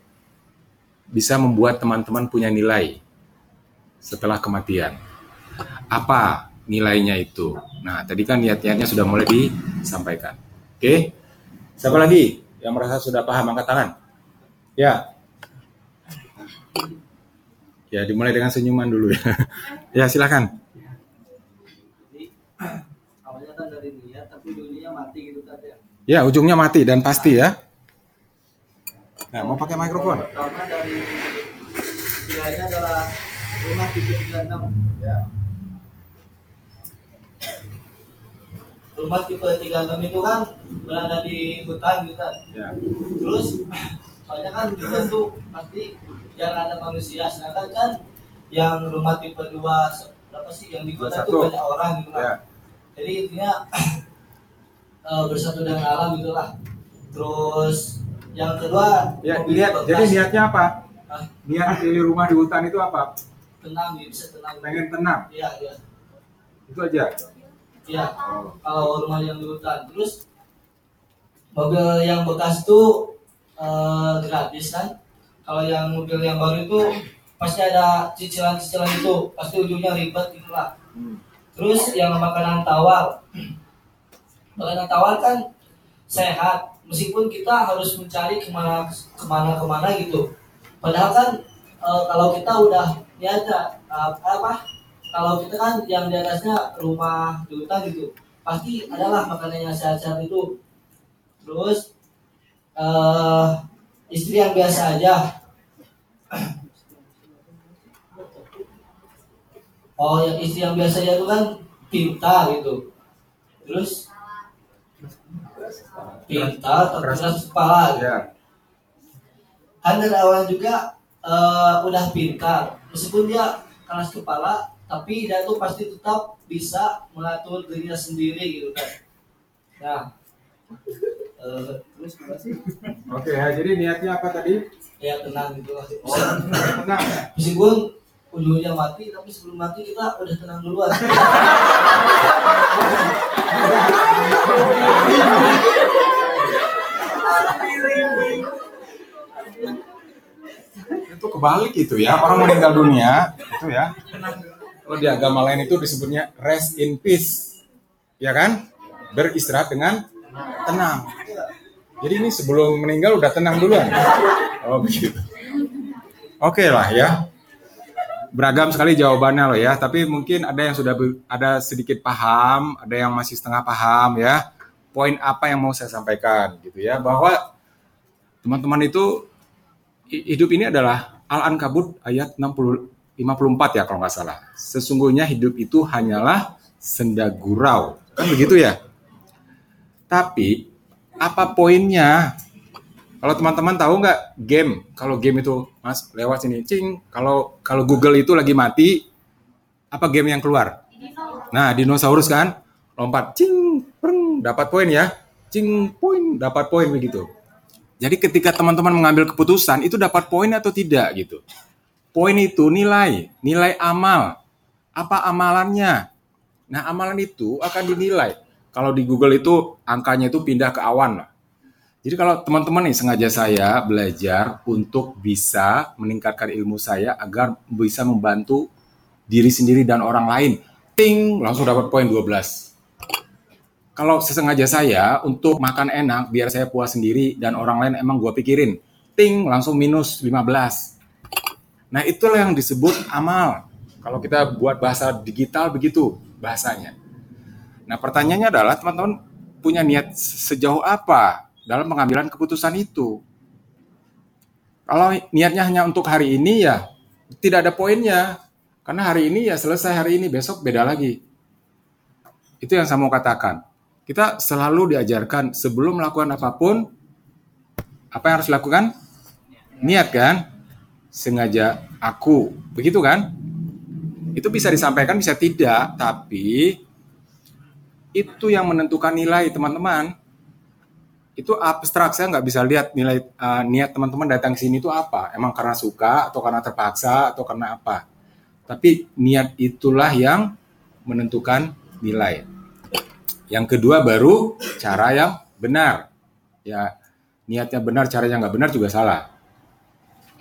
bisa membuat teman-teman punya nilai setelah kematian. Apa nilainya itu? Nah, tadi kan niat-niatnya sudah mulai disampaikan. Oke? Siapa lagi yang merasa sudah paham angkat tangan? Ya. Ya, dimulai dengan senyuman dulu ya. ya, silakan. Awalnya kan dari niat tapi ujungnya mati gitu tadi ya. Ya, ujungnya mati dan pasti ya. Nah, mau pakai mikrofon? Pertama dari nilainya adalah rumah tipe 36 Ya. rumah tipe 36 itu kan berada di hutan gitu kan Ya. terus banyak kan hutan tuh pasti jarang ada manusia sedangkan kan yang rumah tipe 2 berapa sih yang di kota 21. tuh banyak orang gitu kan Ya. jadi intinya eh, bersatu dengan alam gitu lah terus yang kedua Ya, niat, bekas. jadi niatnya apa? Hah? Niat pilih rumah di hutan itu apa? tenang gitu bisa tenang Pengen tenang, iya iya itu aja. iya kalau rumah yang di hutan terus mobil yang bekas itu eh, gratis kan? Kalau yang mobil yang baru itu pasti ada cicilan-cicilan itu. Pasti ujungnya ribet gitu lah. Hmm. terus yang makanan tawar. Makanan tawar kan sehat. Meskipun kita harus mencari ke mana ke mana ke mana gitu. Padahal kan eh, kalau kita udah ya ada eh, apa? Kalau kita kan yang di atasnya rumah di hutan gitu pasti adalah makanan yang sehat-sehat itu. Terus eh istri yang biasa aja. Oh yang istri yang biasa aja itu kan pintar gitu. Terus? Pintar terkeras kepala. Gitu. Ya. kan dari awal juga eh, udah pintar. Meskipun dia keras kepala tapi dia tuh pasti tetap bisa mengatur dirinya sendiri gitu kan. Nah terus gimana sih Oke ya, jadi niatnya apa tadi? ya tenang gitu lah Oh, tenang ya. meskipun ujungnya mati tapi sebelum mati kita udah tenang duluan Itu kebalik itu ya, orang meninggal dunia itu ya. Kalau di agama lain itu disebutnya rest in peace. Ya kan? Beristirahat dengan tenang. Jadi ini sebelum meninggal udah tenang duluan. Oh begitu. Oke lah ya. Beragam sekali jawabannya loh ya, tapi mungkin ada yang sudah ada sedikit paham, ada yang masih setengah paham ya. Poin apa yang mau saya sampaikan gitu ya, bahwa teman-teman itu hi- hidup ini adalah Al-Ankabut ayat 60 54 ya kalau nggak salah. Sesungguhnya hidup itu hanyalah senda gurau. Kan begitu ya? Tapi apa poinnya? Kalau teman-teman tahu nggak game? Kalau game itu Mas lewat sini cing. Kalau kalau Google itu lagi mati apa game yang keluar? Nah, dinosaurus kan lompat cing, preng, dapat poin ya. Cing, poin, dapat poin begitu. Jadi ketika teman-teman mengambil keputusan itu dapat poin atau tidak gitu. Poin itu nilai, nilai amal. Apa amalannya? Nah, amalan itu akan dinilai. Kalau di Google itu angkanya itu pindah ke awan lah. Jadi kalau teman-teman nih sengaja saya belajar untuk bisa meningkatkan ilmu saya agar bisa membantu diri sendiri dan orang lain. Ting, langsung dapat poin 12 kalau sesengaja saya untuk makan enak biar saya puas sendiri dan orang lain emang gua pikirin. Ting langsung minus 15 nah itulah yang disebut amal. Kalau kita buat bahasa digital begitu bahasanya nah pertanyaannya adalah teman-teman punya niat sejauh apa dalam pengambilan keputusan itu? Kalau niatnya hanya untuk hari ini ya tidak ada poinnya. Karena hari ini ya selesai hari ini besok beda lagi. Itu yang saya mau katakan. Kita selalu diajarkan sebelum melakukan apa pun apa yang harus dilakukan? Niat kan? Sengaja aku. Begitu kan? Itu bisa disampaikan bisa tidak. Tapi itu yang menentukan nilai teman-teman itu abstrak saya nggak bisa lihat nilai uh, niat teman-teman datang ke sini itu apa emang karena suka atau karena terpaksa atau karena apa tapi niat itulah yang menentukan nilai yang kedua baru cara yang benar. Ya niatnya benar, caranya nggak benar juga salah.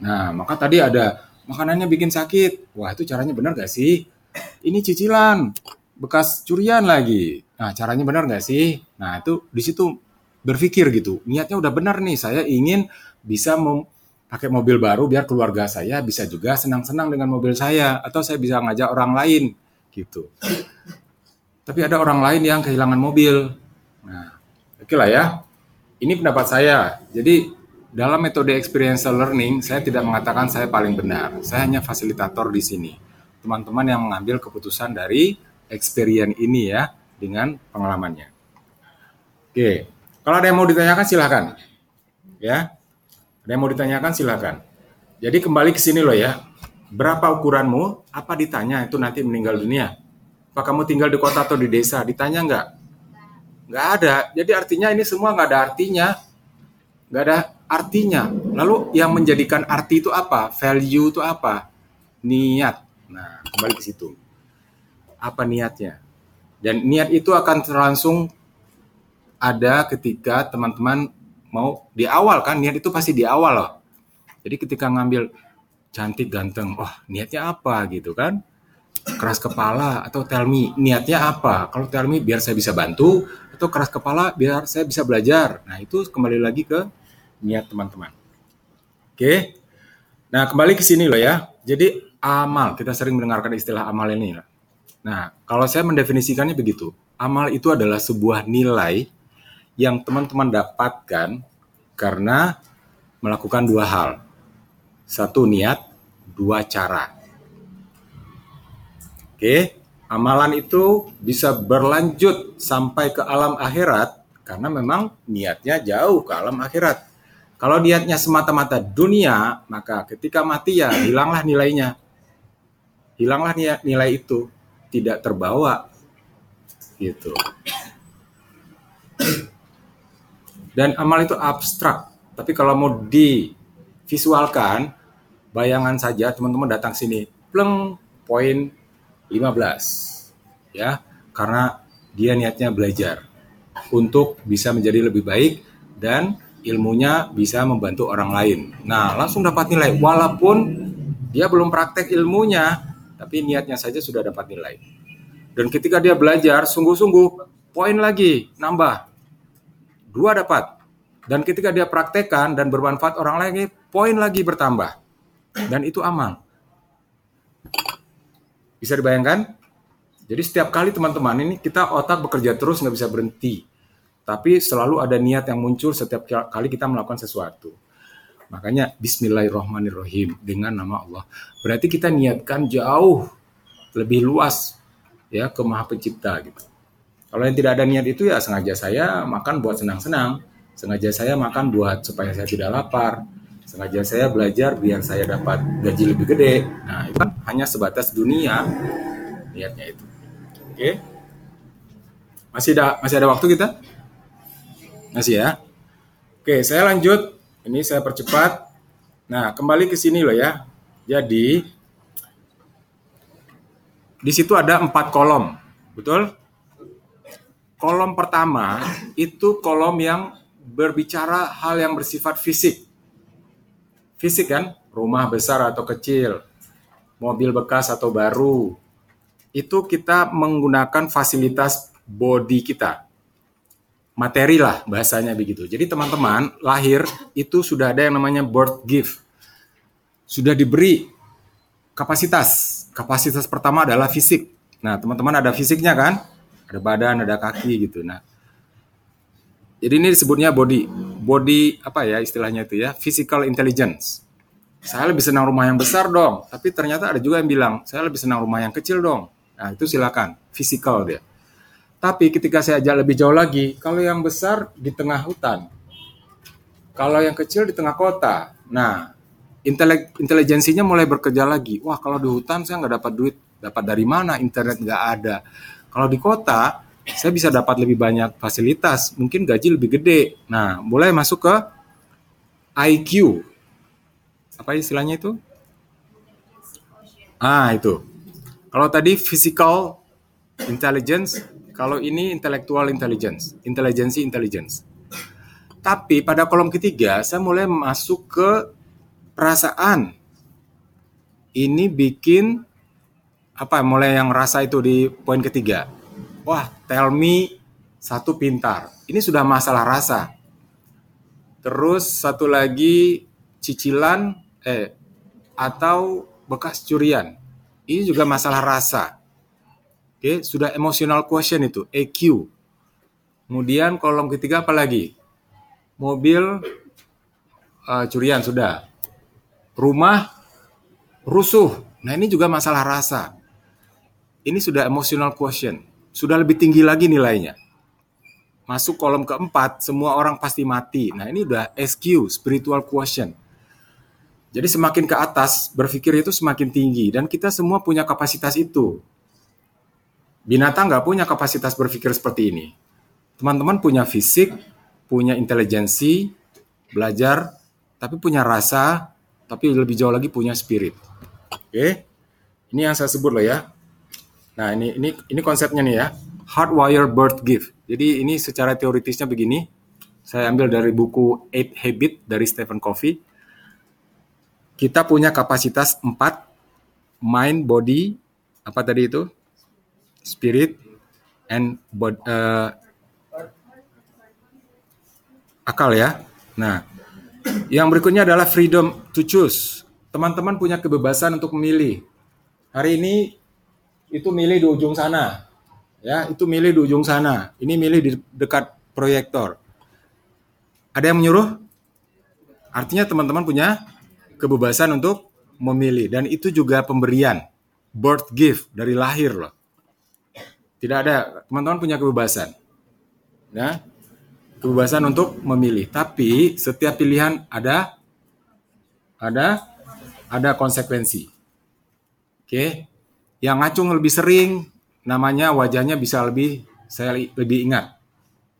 Nah maka tadi ada makanannya bikin sakit. Wah itu caranya benar gak sih? Ini cicilan bekas curian lagi. Nah caranya benar gak sih? Nah itu di situ berpikir gitu. Niatnya udah benar nih. Saya ingin bisa mem pakai mobil baru biar keluarga saya bisa juga senang-senang dengan mobil saya atau saya bisa ngajak orang lain gitu tapi ada orang lain yang kehilangan mobil. Nah, oke lah ya. Ini pendapat saya. Jadi dalam metode experiential learning, saya tidak mengatakan saya paling benar. Saya hanya fasilitator di sini. teman-teman yang mengambil keputusan dari experience ini ya dengan pengalamannya. Oke, kalau ada yang mau ditanyakan silahkan. Ya, ada yang mau ditanyakan silahkan. Jadi kembali ke sini loh ya. Berapa ukuranmu? Apa ditanya itu nanti meninggal dunia? Apa kamu tinggal di kota atau di desa? Ditanya nggak? Nggak ada. Jadi artinya ini semua nggak ada artinya. Nggak ada artinya. Lalu yang menjadikan arti itu apa? Value itu apa? Niat. Nah, kembali ke situ. Apa niatnya? Dan niat itu akan langsung ada ketika teman-teman mau di awal kan niat itu pasti di awal loh. Jadi ketika ngambil cantik ganteng, wah niatnya apa gitu kan? Keras kepala atau tell me niatnya apa? Kalau tell me biar saya bisa bantu atau keras kepala biar saya bisa belajar. Nah itu kembali lagi ke niat teman-teman. Oke. Nah kembali ke sini loh ya. Jadi amal kita sering mendengarkan istilah amal ini. Nah kalau saya mendefinisikannya begitu, amal itu adalah sebuah nilai yang teman-teman dapatkan karena melakukan dua hal. Satu niat, dua cara. Oke, amalan itu bisa berlanjut sampai ke alam akhirat karena memang niatnya jauh ke alam akhirat. Kalau niatnya semata-mata dunia, maka ketika mati ya hilanglah nilainya. Hilanglah nilai itu, tidak terbawa. Gitu. Dan amal itu abstrak. Tapi kalau mau divisualkan, bayangan saja teman-teman datang sini. Pleng, poin 15. Ya, karena dia niatnya belajar untuk bisa menjadi lebih baik dan ilmunya bisa membantu orang lain. Nah, langsung dapat nilai walaupun dia belum praktek ilmunya, tapi niatnya saja sudah dapat nilai. Dan ketika dia belajar sungguh-sungguh, poin lagi nambah. Dua dapat. Dan ketika dia praktekkan dan bermanfaat orang lain, poin lagi bertambah. Dan itu amal. Bisa dibayangkan? Jadi setiap kali teman-teman ini kita otak bekerja terus nggak bisa berhenti. Tapi selalu ada niat yang muncul setiap kali kita melakukan sesuatu. Makanya Bismillahirrahmanirrahim dengan nama Allah. Berarti kita niatkan jauh lebih luas ya ke Maha Pencipta gitu. Kalau yang tidak ada niat itu ya sengaja saya makan buat senang-senang Sengaja saya makan buat supaya saya tidak lapar. Sengaja saya belajar biar saya dapat gaji lebih gede. Nah, itu kan hanya sebatas dunia niatnya itu. Oke. Masih ada masih ada waktu kita? Masih ya. Oke, saya lanjut. Ini saya percepat. Nah, kembali ke sini loh ya. Jadi di situ ada empat kolom, betul? Kolom pertama itu kolom yang berbicara hal yang bersifat fisik. Fisik kan, rumah besar atau kecil, mobil bekas atau baru. Itu kita menggunakan fasilitas body kita. Materi lah bahasanya begitu. Jadi teman-teman lahir itu sudah ada yang namanya birth gift. Sudah diberi kapasitas. Kapasitas pertama adalah fisik. Nah, teman-teman ada fisiknya kan? Ada badan, ada kaki gitu. Nah, jadi ini disebutnya body, body apa ya istilahnya itu ya, physical intelligence. Saya lebih senang rumah yang besar dong, tapi ternyata ada juga yang bilang saya lebih senang rumah yang kecil dong. Nah itu silakan, physical dia. Tapi ketika saya ajak lebih jauh lagi, kalau yang besar di tengah hutan, kalau yang kecil di tengah kota, nah intelijensinya mulai bekerja lagi. Wah kalau di hutan saya nggak dapat duit, dapat dari mana? Internet nggak ada. Kalau di kota saya bisa dapat lebih banyak fasilitas, mungkin gaji lebih gede. Nah, mulai masuk ke IQ. Apa istilahnya itu? Ah, itu. Kalau tadi physical intelligence, kalau ini intellectual intelligence, intelijensi intelligence. Tapi pada kolom ketiga, saya mulai masuk ke perasaan. Ini bikin apa mulai yang rasa itu di poin ketiga wah tell me satu pintar. Ini sudah masalah rasa. Terus satu lagi cicilan eh atau bekas curian. Ini juga masalah rasa. Oke, sudah emotional quotient itu, EQ. Kemudian kolom ketiga apa lagi? Mobil uh, curian sudah. Rumah rusuh. Nah, ini juga masalah rasa. ini sudah emotional quotient, sudah lebih tinggi lagi nilainya. Masuk kolom keempat, semua orang pasti mati. Nah ini udah SQ, spiritual quotient. Jadi semakin ke atas, berpikir itu semakin tinggi. Dan kita semua punya kapasitas itu. Binatang nggak punya kapasitas berpikir seperti ini. Teman-teman punya fisik, punya intelijensi, belajar, tapi punya rasa, tapi lebih jauh lagi punya spirit. Oke, ini yang saya sebut loh ya. Nah ini ini ini konsepnya nih ya, hardwire birth gift. Jadi ini secara teoritisnya begini. Saya ambil dari buku Eight Habit dari Stephen Covey. Kita punya kapasitas empat, mind, body, apa tadi itu? Spirit, and bod, uh, akal ya. Nah, yang berikutnya adalah freedom to choose. Teman-teman punya kebebasan untuk memilih. Hari ini itu milih di ujung sana. Ya, itu milih di ujung sana. Ini milih di dekat proyektor. Ada yang menyuruh? Artinya teman-teman punya kebebasan untuk memilih dan itu juga pemberian birth gift dari lahir loh. Tidak ada teman-teman punya kebebasan. Ya, kebebasan untuk memilih. Tapi setiap pilihan ada ada ada konsekuensi. Oke. Yang ngacung lebih sering namanya wajahnya bisa lebih saya lebih ingat.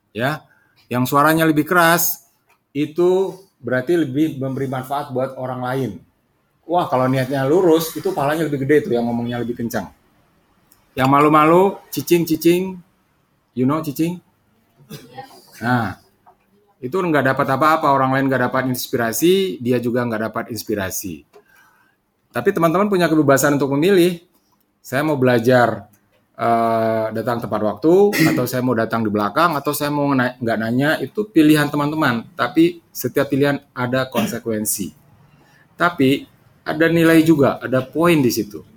Ya. Yang suaranya lebih keras itu berarti lebih memberi manfaat buat orang lain. Wah, kalau niatnya lurus itu palanya lebih gede tuh yang ngomongnya lebih kencang. Yang malu-malu, cicing-cicing, you know cicing? Nah, itu nggak dapat apa-apa, orang lain nggak dapat inspirasi, dia juga nggak dapat inspirasi. Tapi teman-teman punya kebebasan untuk memilih. Saya mau belajar uh, datang tepat waktu, atau saya mau datang di belakang, atau saya mau nggak nanya, itu pilihan teman-teman. Tapi setiap pilihan ada konsekuensi. Tapi ada nilai juga, ada poin di situ.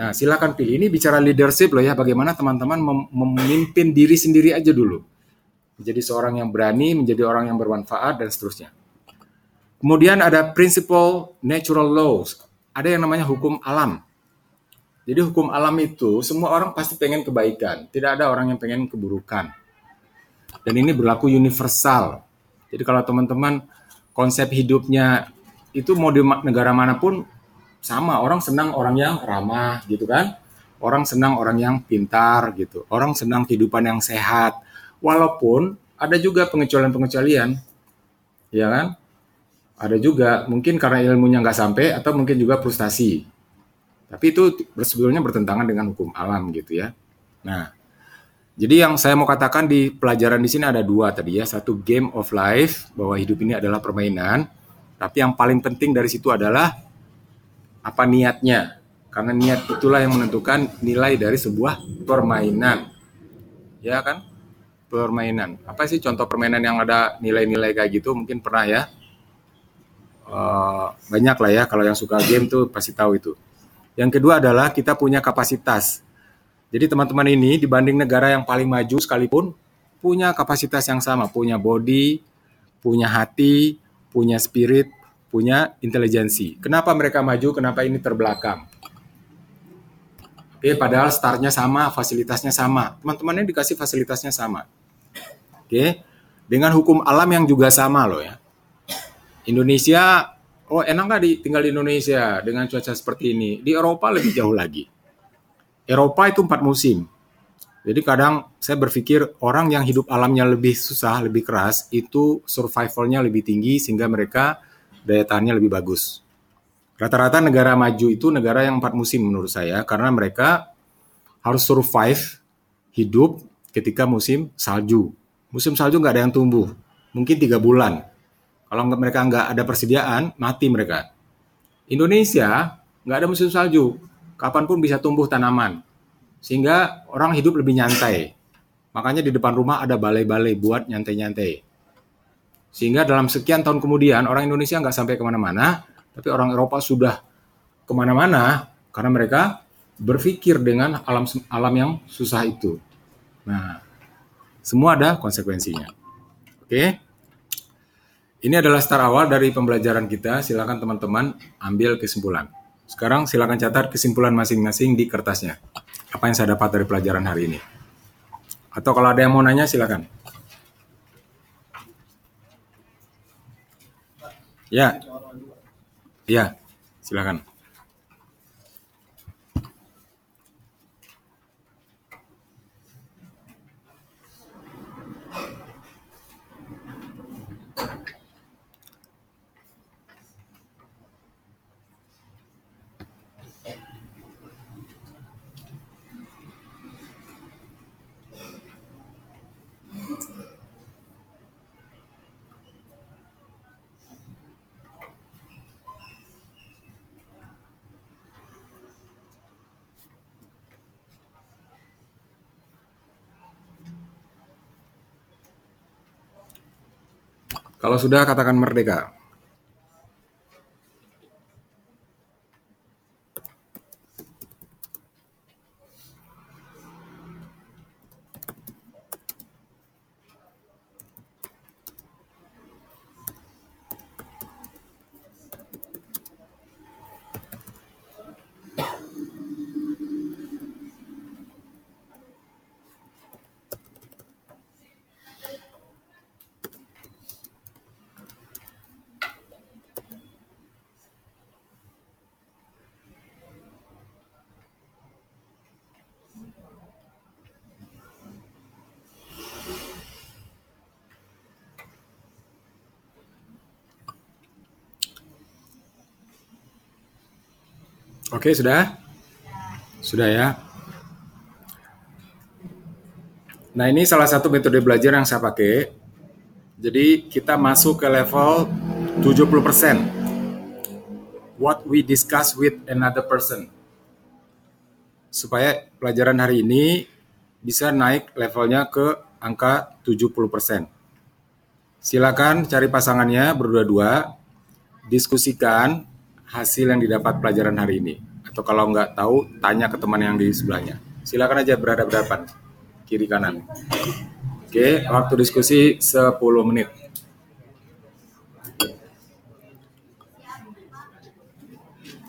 Nah, silakan pilih. Ini bicara leadership loh ya, bagaimana teman-teman mem memimpin diri sendiri aja dulu menjadi seorang yang berani, menjadi orang yang bermanfaat, dan seterusnya. Kemudian ada principle natural laws. Ada yang namanya hukum alam. Jadi hukum alam itu semua orang pasti pengen kebaikan. Tidak ada orang yang pengen keburukan. Dan ini berlaku universal. Jadi kalau teman-teman konsep hidupnya itu mau di negara mana pun sama. Orang senang orang yang ramah gitu kan. Orang senang orang yang pintar gitu. Orang senang kehidupan yang sehat Walaupun ada juga pengecualian-pengecualian, ya kan? Ada juga mungkin karena ilmunya nggak sampai atau mungkin juga frustasi. Tapi itu sebetulnya bertentangan dengan hukum alam gitu ya. Nah, jadi yang saya mau katakan di pelajaran di sini ada dua tadi ya. Satu game of life bahwa hidup ini adalah permainan. Tapi yang paling penting dari situ adalah apa niatnya. Karena niat itulah yang menentukan nilai dari sebuah permainan. Ya kan? permainan. Apa sih contoh permainan yang ada nilai-nilai kayak gitu? Mungkin pernah ya. Uh, banyak lah ya kalau yang suka game tuh pasti tahu itu. Yang kedua adalah kita punya kapasitas. Jadi teman-teman ini dibanding negara yang paling maju sekalipun punya kapasitas yang sama, punya body, punya hati, punya spirit, punya intelijensi. Kenapa mereka maju? Kenapa ini terbelakang? Oke, padahal startnya sama, fasilitasnya sama. Teman-temannya dikasih fasilitasnya sama. Oke. Dengan hukum alam yang juga sama loh ya. Indonesia, oh enak nggak di, tinggal di Indonesia dengan cuaca seperti ini. Di Eropa lebih jauh lagi. Eropa itu empat musim. Jadi kadang saya berpikir orang yang hidup alamnya lebih susah, lebih keras, itu survivalnya lebih tinggi sehingga mereka daya tahannya lebih bagus. Rata-rata negara maju itu negara yang empat musim menurut saya karena mereka harus survive hidup ketika musim salju musim salju nggak ada yang tumbuh, mungkin tiga bulan. Kalau mereka nggak ada persediaan, mati mereka. Indonesia nggak ada musim salju, kapan pun bisa tumbuh tanaman, sehingga orang hidup lebih nyantai. Makanya di depan rumah ada balai-balai buat nyantai-nyantai. Sehingga dalam sekian tahun kemudian orang Indonesia nggak sampai ke mana-mana, tapi orang Eropa sudah ke mana-mana karena mereka berpikir dengan alam alam yang susah itu. Nah, semua ada konsekuensinya. Oke. Ini adalah start awal dari pembelajaran kita. Silakan teman-teman ambil kesimpulan. Sekarang silakan catat kesimpulan masing-masing di kertasnya. apa yang saya dapat dari pelajaran hari ini. Atau kalau ada yang mau nanya silakan. Ya. Ya, silakan. Kalau sudah katakan merdeka. Oke, sudah? Sudah ya. Nah, ini salah satu metode belajar yang saya pakai. Jadi, kita masuk ke level 70%. What we discuss with another person. Supaya pelajaran hari ini bisa naik levelnya ke angka 70%. Silakan cari pasangannya berdua-dua, diskusikan hasil yang didapat pelajaran hari ini. Atau kalau nggak tahu, tanya ke teman yang di sebelahnya. Silakan aja berhadapan kiri kanan. Oke, waktu diskusi 10 menit.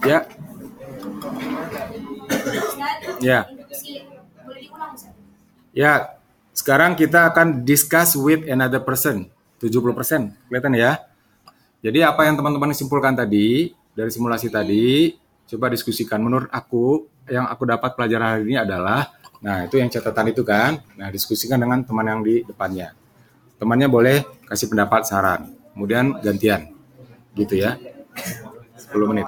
Ya, Ya. Ya. Sekarang kita akan discuss with another person. 70%, kelihatan ya? Jadi apa yang teman-teman simpulkan tadi dari simulasi tadi, coba diskusikan. Menurut aku, yang aku dapat pelajaran hari ini adalah, nah itu yang catatan itu kan. Nah diskusikan dengan teman yang di depannya. Temannya boleh kasih pendapat, saran. Kemudian gantian, gitu ya. 10 menit.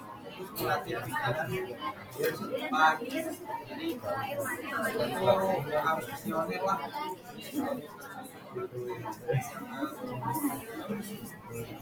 harus visioner lah. 嗯。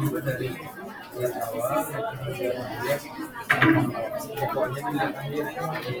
Juga dari yang awal pokoknya dan dari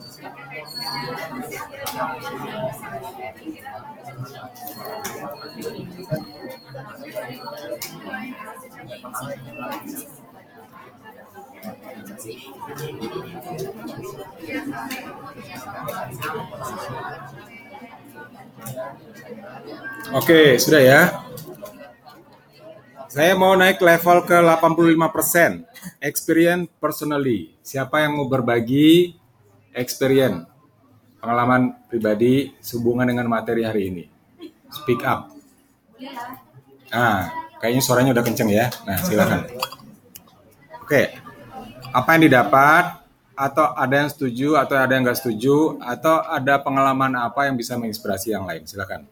Oke, sudah ya. Saya mau naik level ke 85%. Experience personally. Siapa yang mau berbagi experience pengalaman pribadi sehubungan dengan materi hari ini? Speak up. Boleh lah. Ah, kayaknya suaranya udah kenceng ya. Nah, silakan. Oke. Apa yang didapat atau ada yang setuju atau ada yang nggak setuju atau ada pengalaman apa yang bisa menginspirasi yang lain? Silakan.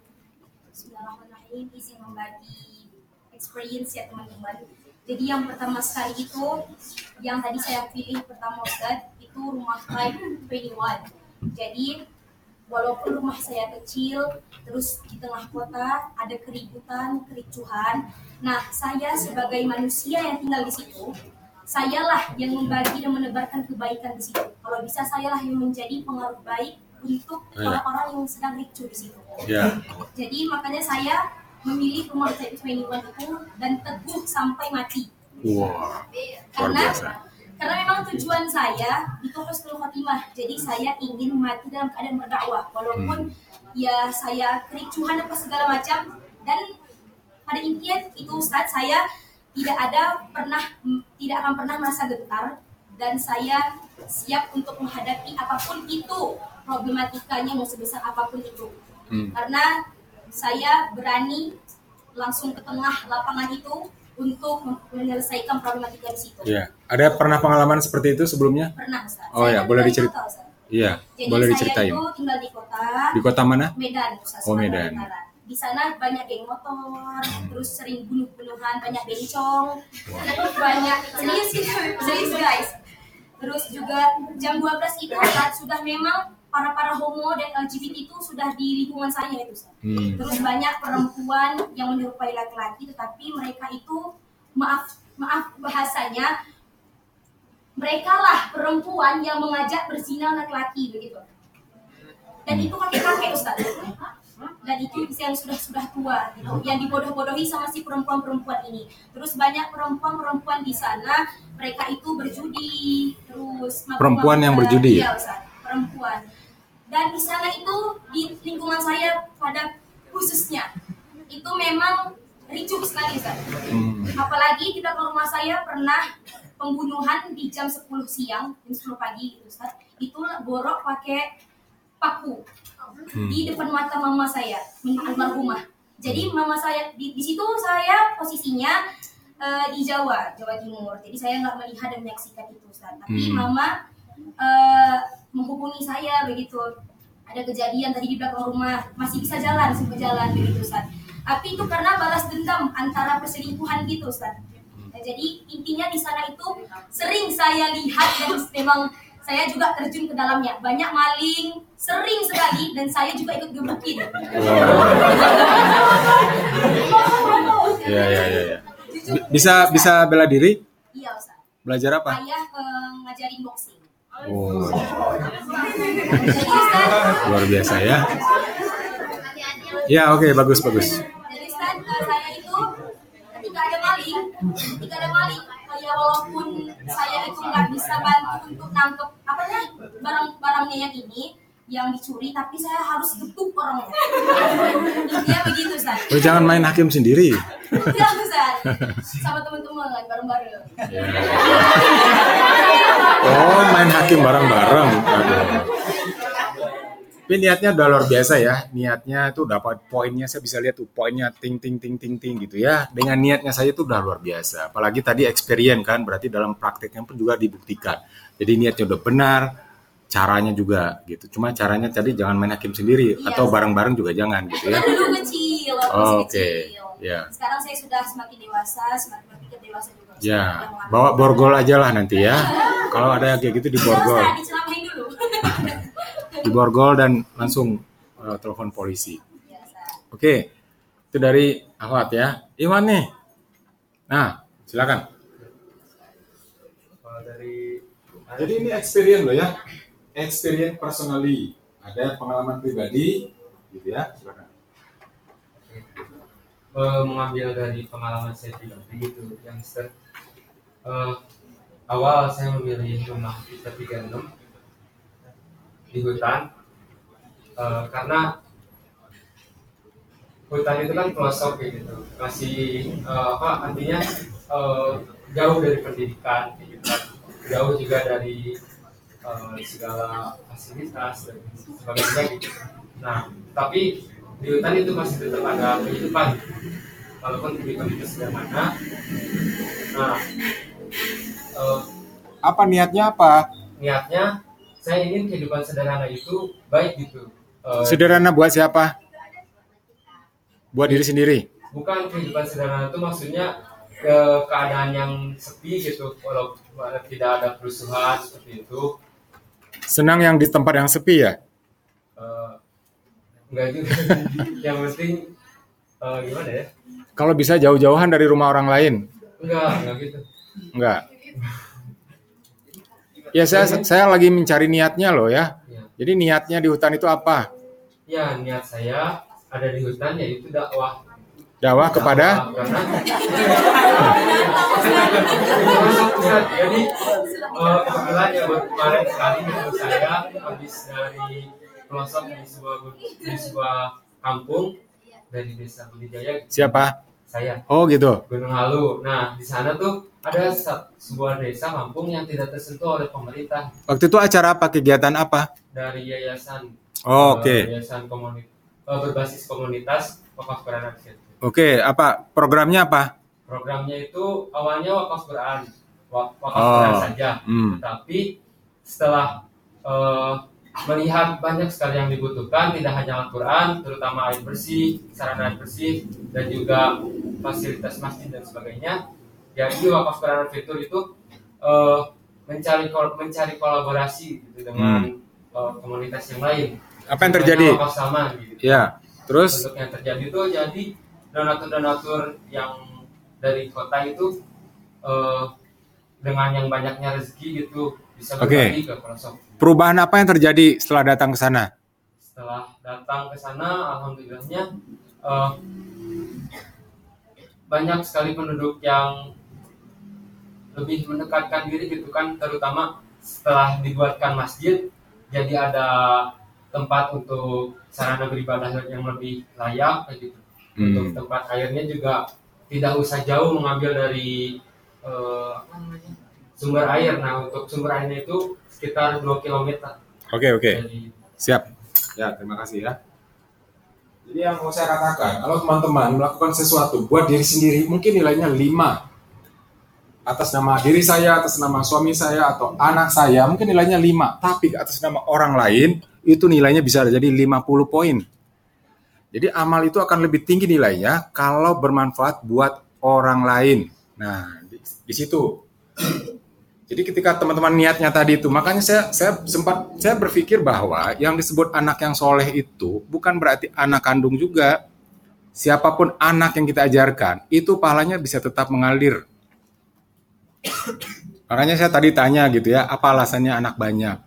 Membagi experience ya teman-teman. Jadi yang pertama sekali itu yang tadi saya pilih pertama Ustaz itu rumah type 21. Jadi walaupun rumah saya kecil terus di tengah kota ada keributan, kericuhan. Nah, saya sebagai manusia yang tinggal di situ sayalah yang membagi dan menebarkan kebaikan di situ. Kalau bisa sayalah yang menjadi pengaruh baik untuk Ya. orang-orang yang sedang ricu di situ. Ya. Jadi makanya saya memilih rumah 21 itu dan teguh sampai mati. Wow. Luar Karena biasa. Karena memang tujuan saya itu husnul khotimah. Jadi saya ingin mati dalam keadaan berdakwah walaupun ya saya kericuhan apa segala macam dan pada intinya itu Ustaz saya tidak ada pernah tidak akan pernah merasa gentar dan saya siap untuk menghadapi apa pun itu problematikanya mau sebesar apa pun itu Hmm. karena saya berani langsung ke tengah lapangan itu untuk menyelesaikan problematika di situ. Ya. Ada pernah pengalaman seperti itu sebelumnya? Pernah, Ustaz. Oh Saya ya, boleh dari dicerit- kota, Ustaz. Iya. Jadi Boleh saya diceritain. itu tinggal di kota Di kota mana? Medan, Ustaz. Oh, Medan. Utara. Di sana banyak geng motor, terus sering bunuh-bunuhan, banyak bencong, terus banyak serius serius guys. Terus juga jam 12 itu saat sudah memang para para homo dan LGBT itu sudah di lingkungan saya itu. Ustaz. Hmm. Terus banyak perempuan yang menyerupai laki-laki, tetapi mereka itu maaf maaf bahasanya mereka lah perempuan yang mengajak berzina laki-laki begitu. Dan itu kakek-kakek Ustaz. Dan itu yang sudah-sudah tua gitu, yang dibodoh-bodohi sama si perempuan-perempuan ini. Terus banyak perempuan-perempuan di sana, mereka itu berjudi, terus. Perempuan yang berjudi? Iya, Ustaz, perempuan. Dan di sana itu di lingkungan saya pada khususnya itu memang ricuh sekali Ustaz. Hmm. Apalagi di belakang rumah saya pernah pembunuhan di jam 10 siang, jam 10 pagi gitu Ustaz. Itu borok pakai paku Hmm. di depan mata mama saya, almarhumah. Jadi mama saya di, di situ saya posisinya eh, di Jawa, Jawa Timur. Jadi saya nggak melihat dan menyaksikan itu Ustaz. Tapi Hmm. mama eh, menghubungi saya begitu. Ada kejadian tadi di belakang rumah, masih bisa jalan, sempat jalan begitu Ustaz. Tapi itu karena balas dendam antara perselingkuhan gitu Ustaz. Nah, jadi intinya di sana itu sering saya lihat dan memang saya juga terjun ke dalamnya. Banyak maling, sering sekali dan saya juga ikut gebukin. Ya, ya, ya, ya. Bisa bisa bela diri? Iya Ustaz. Belajar apa? Ayah eh, ngajarin boxing. Ustaz, luar biasa ya. Ya, oke, bagus, bagus. Jadi Ustaz, eh, saya itu ketika ada maling, ketika ada maling, ya walaupun saya itu nggak bisa bantu untuk nangkep apa ya barangnya yang ini yang dicuri tapi saya harus tutup orangnya intinya begitu Ustaz Oh, jangan main hakim sendiri. Iya Ustaz sama teman-teman bareng-bareng Oh, main hakim bareng-bareng. Aduh. Tapi niatnya udah luar biasa ya. Niatnya itu dapat poinnya saya bisa lihat tuh poinnya ting ting ting ting ting gitu ya. Dengan niatnya saya itu udah luar biasa. Apalagi tadi experience kan berarti dalam prakteknya pun juga dibuktikan. Jadi niatnya udah benar, caranya juga gitu. Cuma caranya tadi jangan main hakim sendiri Iya. atau bareng-bareng juga jangan gitu ya. dulu kecil Oh, Oke, kecil ya. sekarang saya sudah semakin dewasa semakin berpikir dewasa juga. Ya, bawa borgol aja lah nanti ya. Kalau ada yang kayak gitu di borgol. Ustaz, diceramahin dulu di borgol dan langsung uh, telepon polisi. Iya. Oke, itu dari Ahwat ya. Iwan nih. Nah, silakan. Dari Jadi ini experience loh ya. Experience personally. Ada pengalaman pribadi gitu ya. Silakan. eh, mengambil dari pengalaman saya pribadi gitu yang step eh, awal saya memilih rumah kita 36 di hutan eh, karena hutan itu kan pelosok gitu masih eh, apa artinya eh, jauh dari pendidikan gitu kan. jauh juga dari eh, segala fasilitas dan sebagainya gitu nah tapi di hutan itu masih tetap ada kehidupan walaupun kehidupan itu sederhana nah eh, Apa niatnya apa? niatnya saya ingin kehidupan sederhana itu baik gitu Eh, Sederhana buat siapa? Buat diri sendiri. bukan kehidupan sederhana itu maksudnya ke keadaan yang sepi gitu walau tidak ada kerusuhan seperti itu Senang yang di tempat yang sepi ya? Eh, enggak juga yang penting eh, gimana ya Kalau bisa jauh-jauhan dari rumah orang lain. enggak enggak gitu Enggak. Ya saya saya lagi mencari niatnya loh ya. ya Jadi niatnya di hutan itu apa? ya niat saya ada di hutan yaitu dakwah Dakwah kepada jadi eh, kebetulan ya kemarin sekali gitu saya habis dari pelosok di sebuah di sebuah kampung dari desa Budijaya siapa? saya Oh gitu. Gunung Halu. Nah di sana tuh ada sebuah desa kampung yang tidak tersentuh oleh pemerintah Waktu itu acara apa? Kegiatan apa? dari yayasan Oh, eh, Oke. yayasan komunitas berbasis komunitas wakaf beranak. Oke, apa programnya apa? Programnya itu awalnya wakaf Quran, wa- wakaf Oh. Quran saja. Hmm. Tapi setelah eh, melihat banyak sekali yang dibutuhkan, tidak hanya Al-Quran, terutama air bersih, sarana air bersih, dan juga fasilitas masjid dan sebagainya. Jadi wakaf Quran fitur itu eh, mencari kol- mencari kolaborasi gitu dengan eh, komunitas yang lain. Hmm. Apa yang terjadi? Sama gitu Ya. Terus untuk yang terjadi itu jadi donatur-donatur yang dari kota itu eh, dengan yang banyaknya rezeki gitu bisa berbagi ke pelosok. perubahan apa yang terjadi setelah datang ke sana? Setelah datang ke sana, alhamdulillahnya eh, banyak sekali penduduk yang lebih mendekatkan diri gitu kan, terutama setelah dibuatkan masjid, jadi ada tempat untuk sarana beribadah yang lebih layak kayak gitu. Untuk Hmm. tempat airnya juga tidak usah jauh mengambil dari namanya sumber air. Nah untuk sumber airnya itu sekitar 2 km Oke, oke. dari Siap. Ya, terima kasih ya. Jadi yang mau saya katakan, kalau teman-teman melakukan sesuatu buat diri sendiri, mungkin nilainya 5. Atas nama diri saya, atas nama suami saya, atau anak saya, mungkin nilainya 5. Tapi atas nama orang lain, itu nilainya bisa jadi 50 poin. Jadi amal itu akan lebih tinggi nilainya kalau bermanfaat buat orang lain. Nah, di, di situ. Jadi ketika teman-teman niatnya tadi itu, makanya saya saya sempat saya berpikir bahwa yang disebut anak yang soleh itu bukan berarti anak kandung juga. Siapa pun anak yang kita ajarkan, itu pahalanya bisa tetap mengalir. Makanya saya tadi tanya gitu ya, apa alasannya anak banyak?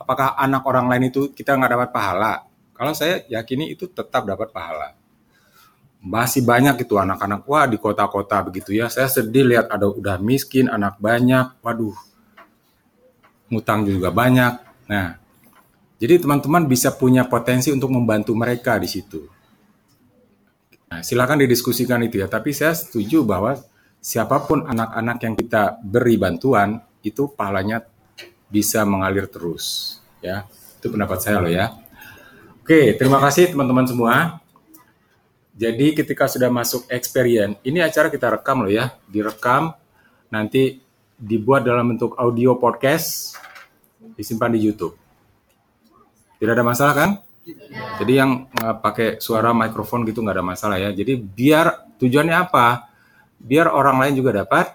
Apakah anak orang lain itu kita nggak dapat pahala? Kalau saya yakini itu tetap dapat pahala. Masih banyak itu anak-anak, wah di kota-kota begitu ya. Saya sedih lihat ada udah miskin, anak banyak, waduh. Ngutang juga banyak. Nah, jadi teman-teman bisa punya potensi untuk membantu mereka di situ. Nah, silakan didiskusikan itu ya. Tapi saya setuju bahwa siapa pun anak-anak yang kita beri bantuan itu pahalanya bisa mengalir terus. Ya, itu pendapat saya loh ya. Oke, terima kasih teman-teman semua. Jadi ketika sudah masuk experience, ini acara kita rekam loh ya, direkam, nanti dibuat dalam bentuk audio podcast, disimpan di YouTube. Tidak ada masalah kan? Jadi yang nggak pakai suara mikrofon gitu nggak ada masalah ya. Jadi biar tujuannya apa? Biar orang lain juga dapat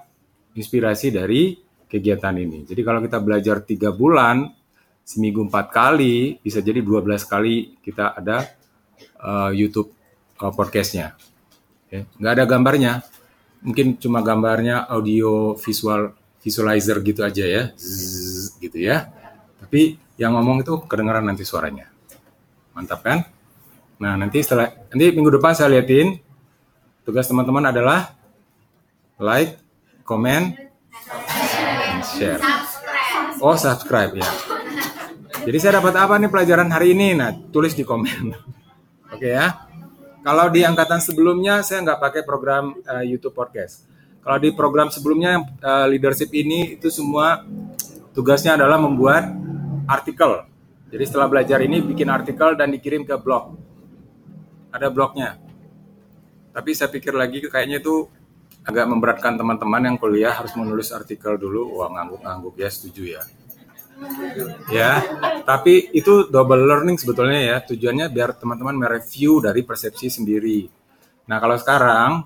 inspirasi dari kegiatan ini. Jadi kalau kita belajar tiga bulan, seminggu empat kali, bisa jadi 12 kali kita ada uh, YouTube uh, podcastnya. Ya, nggak ada gambarnya, mungkin cuma gambarnya audio visual visualizer gitu aja ya, Zzz, gitu ya. Tapi yang ngomong itu kedengaran nanti suaranya. Mantap kan? Nah, nanti setelah nanti minggu depan saya liatin tugas teman-teman adalah like, comment, share. Oh, subscribe ya. Jadi saya dapat apa nih pelajaran hari ini? Nah, tulis di komen. Oke ya. Kalau di angkatan sebelumnya saya nggak pakai program uh, YouTube podcast. Kalau di program sebelumnya uh, leadership ini itu semua tugasnya adalah membuat artikel. Jadi setelah belajar ini bikin artikel dan dikirim ke blog. Ada blognya. Tapi saya pikir lagi kayaknya itu agak memberatkan teman-teman yang kuliah harus menulis artikel dulu. Wah ngangguk-ngangguk ya setuju ya. Ya, tapi itu double learning sebetulnya ya. Tujuannya biar teman-teman mereview dari persepsi sendiri. Nah kalau sekarang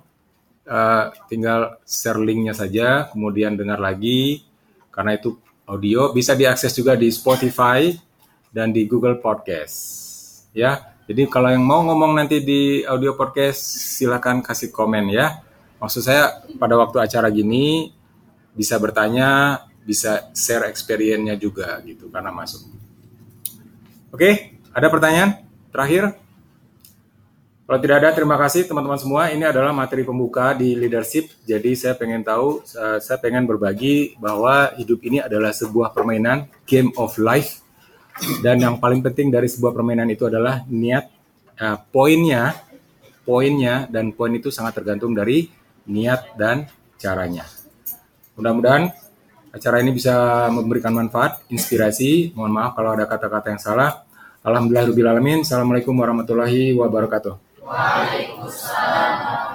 uh, tinggal share linknya saja, kemudian dengar lagi. Karena itu audio bisa diakses juga di Spotify dan di Google Podcast. Ya, jadi kalau yang mau ngomong nanti di audio podcast silakan kasih komen ya. Maksud saya pada waktu acara gini bisa bertanya, bisa share experience-nya juga gitu karena masuk. Oke, ada pertanyaan terakhir? Kalau tidak ada, terima kasih teman-teman semua. Ini adalah materi pembuka di leadership. Jadi saya pengen tahu, eh, saya pengen berbagi bahwa hidup ini adalah sebuah permainan, game of life. Dan yang paling penting dari sebuah permainan itu adalah niat, uh, poinnya, poinnya dan poin itu sangat tergantung dari niat dan caranya. Mudah-mudahan acara ini bisa memberikan manfaat, inspirasi. Mohon maaf kalau ada kata-kata yang salah. Alhamdulillahirobbilalamin. Assalamualaikum warahmatullahi wabarakatuh. Waalaikumsalam.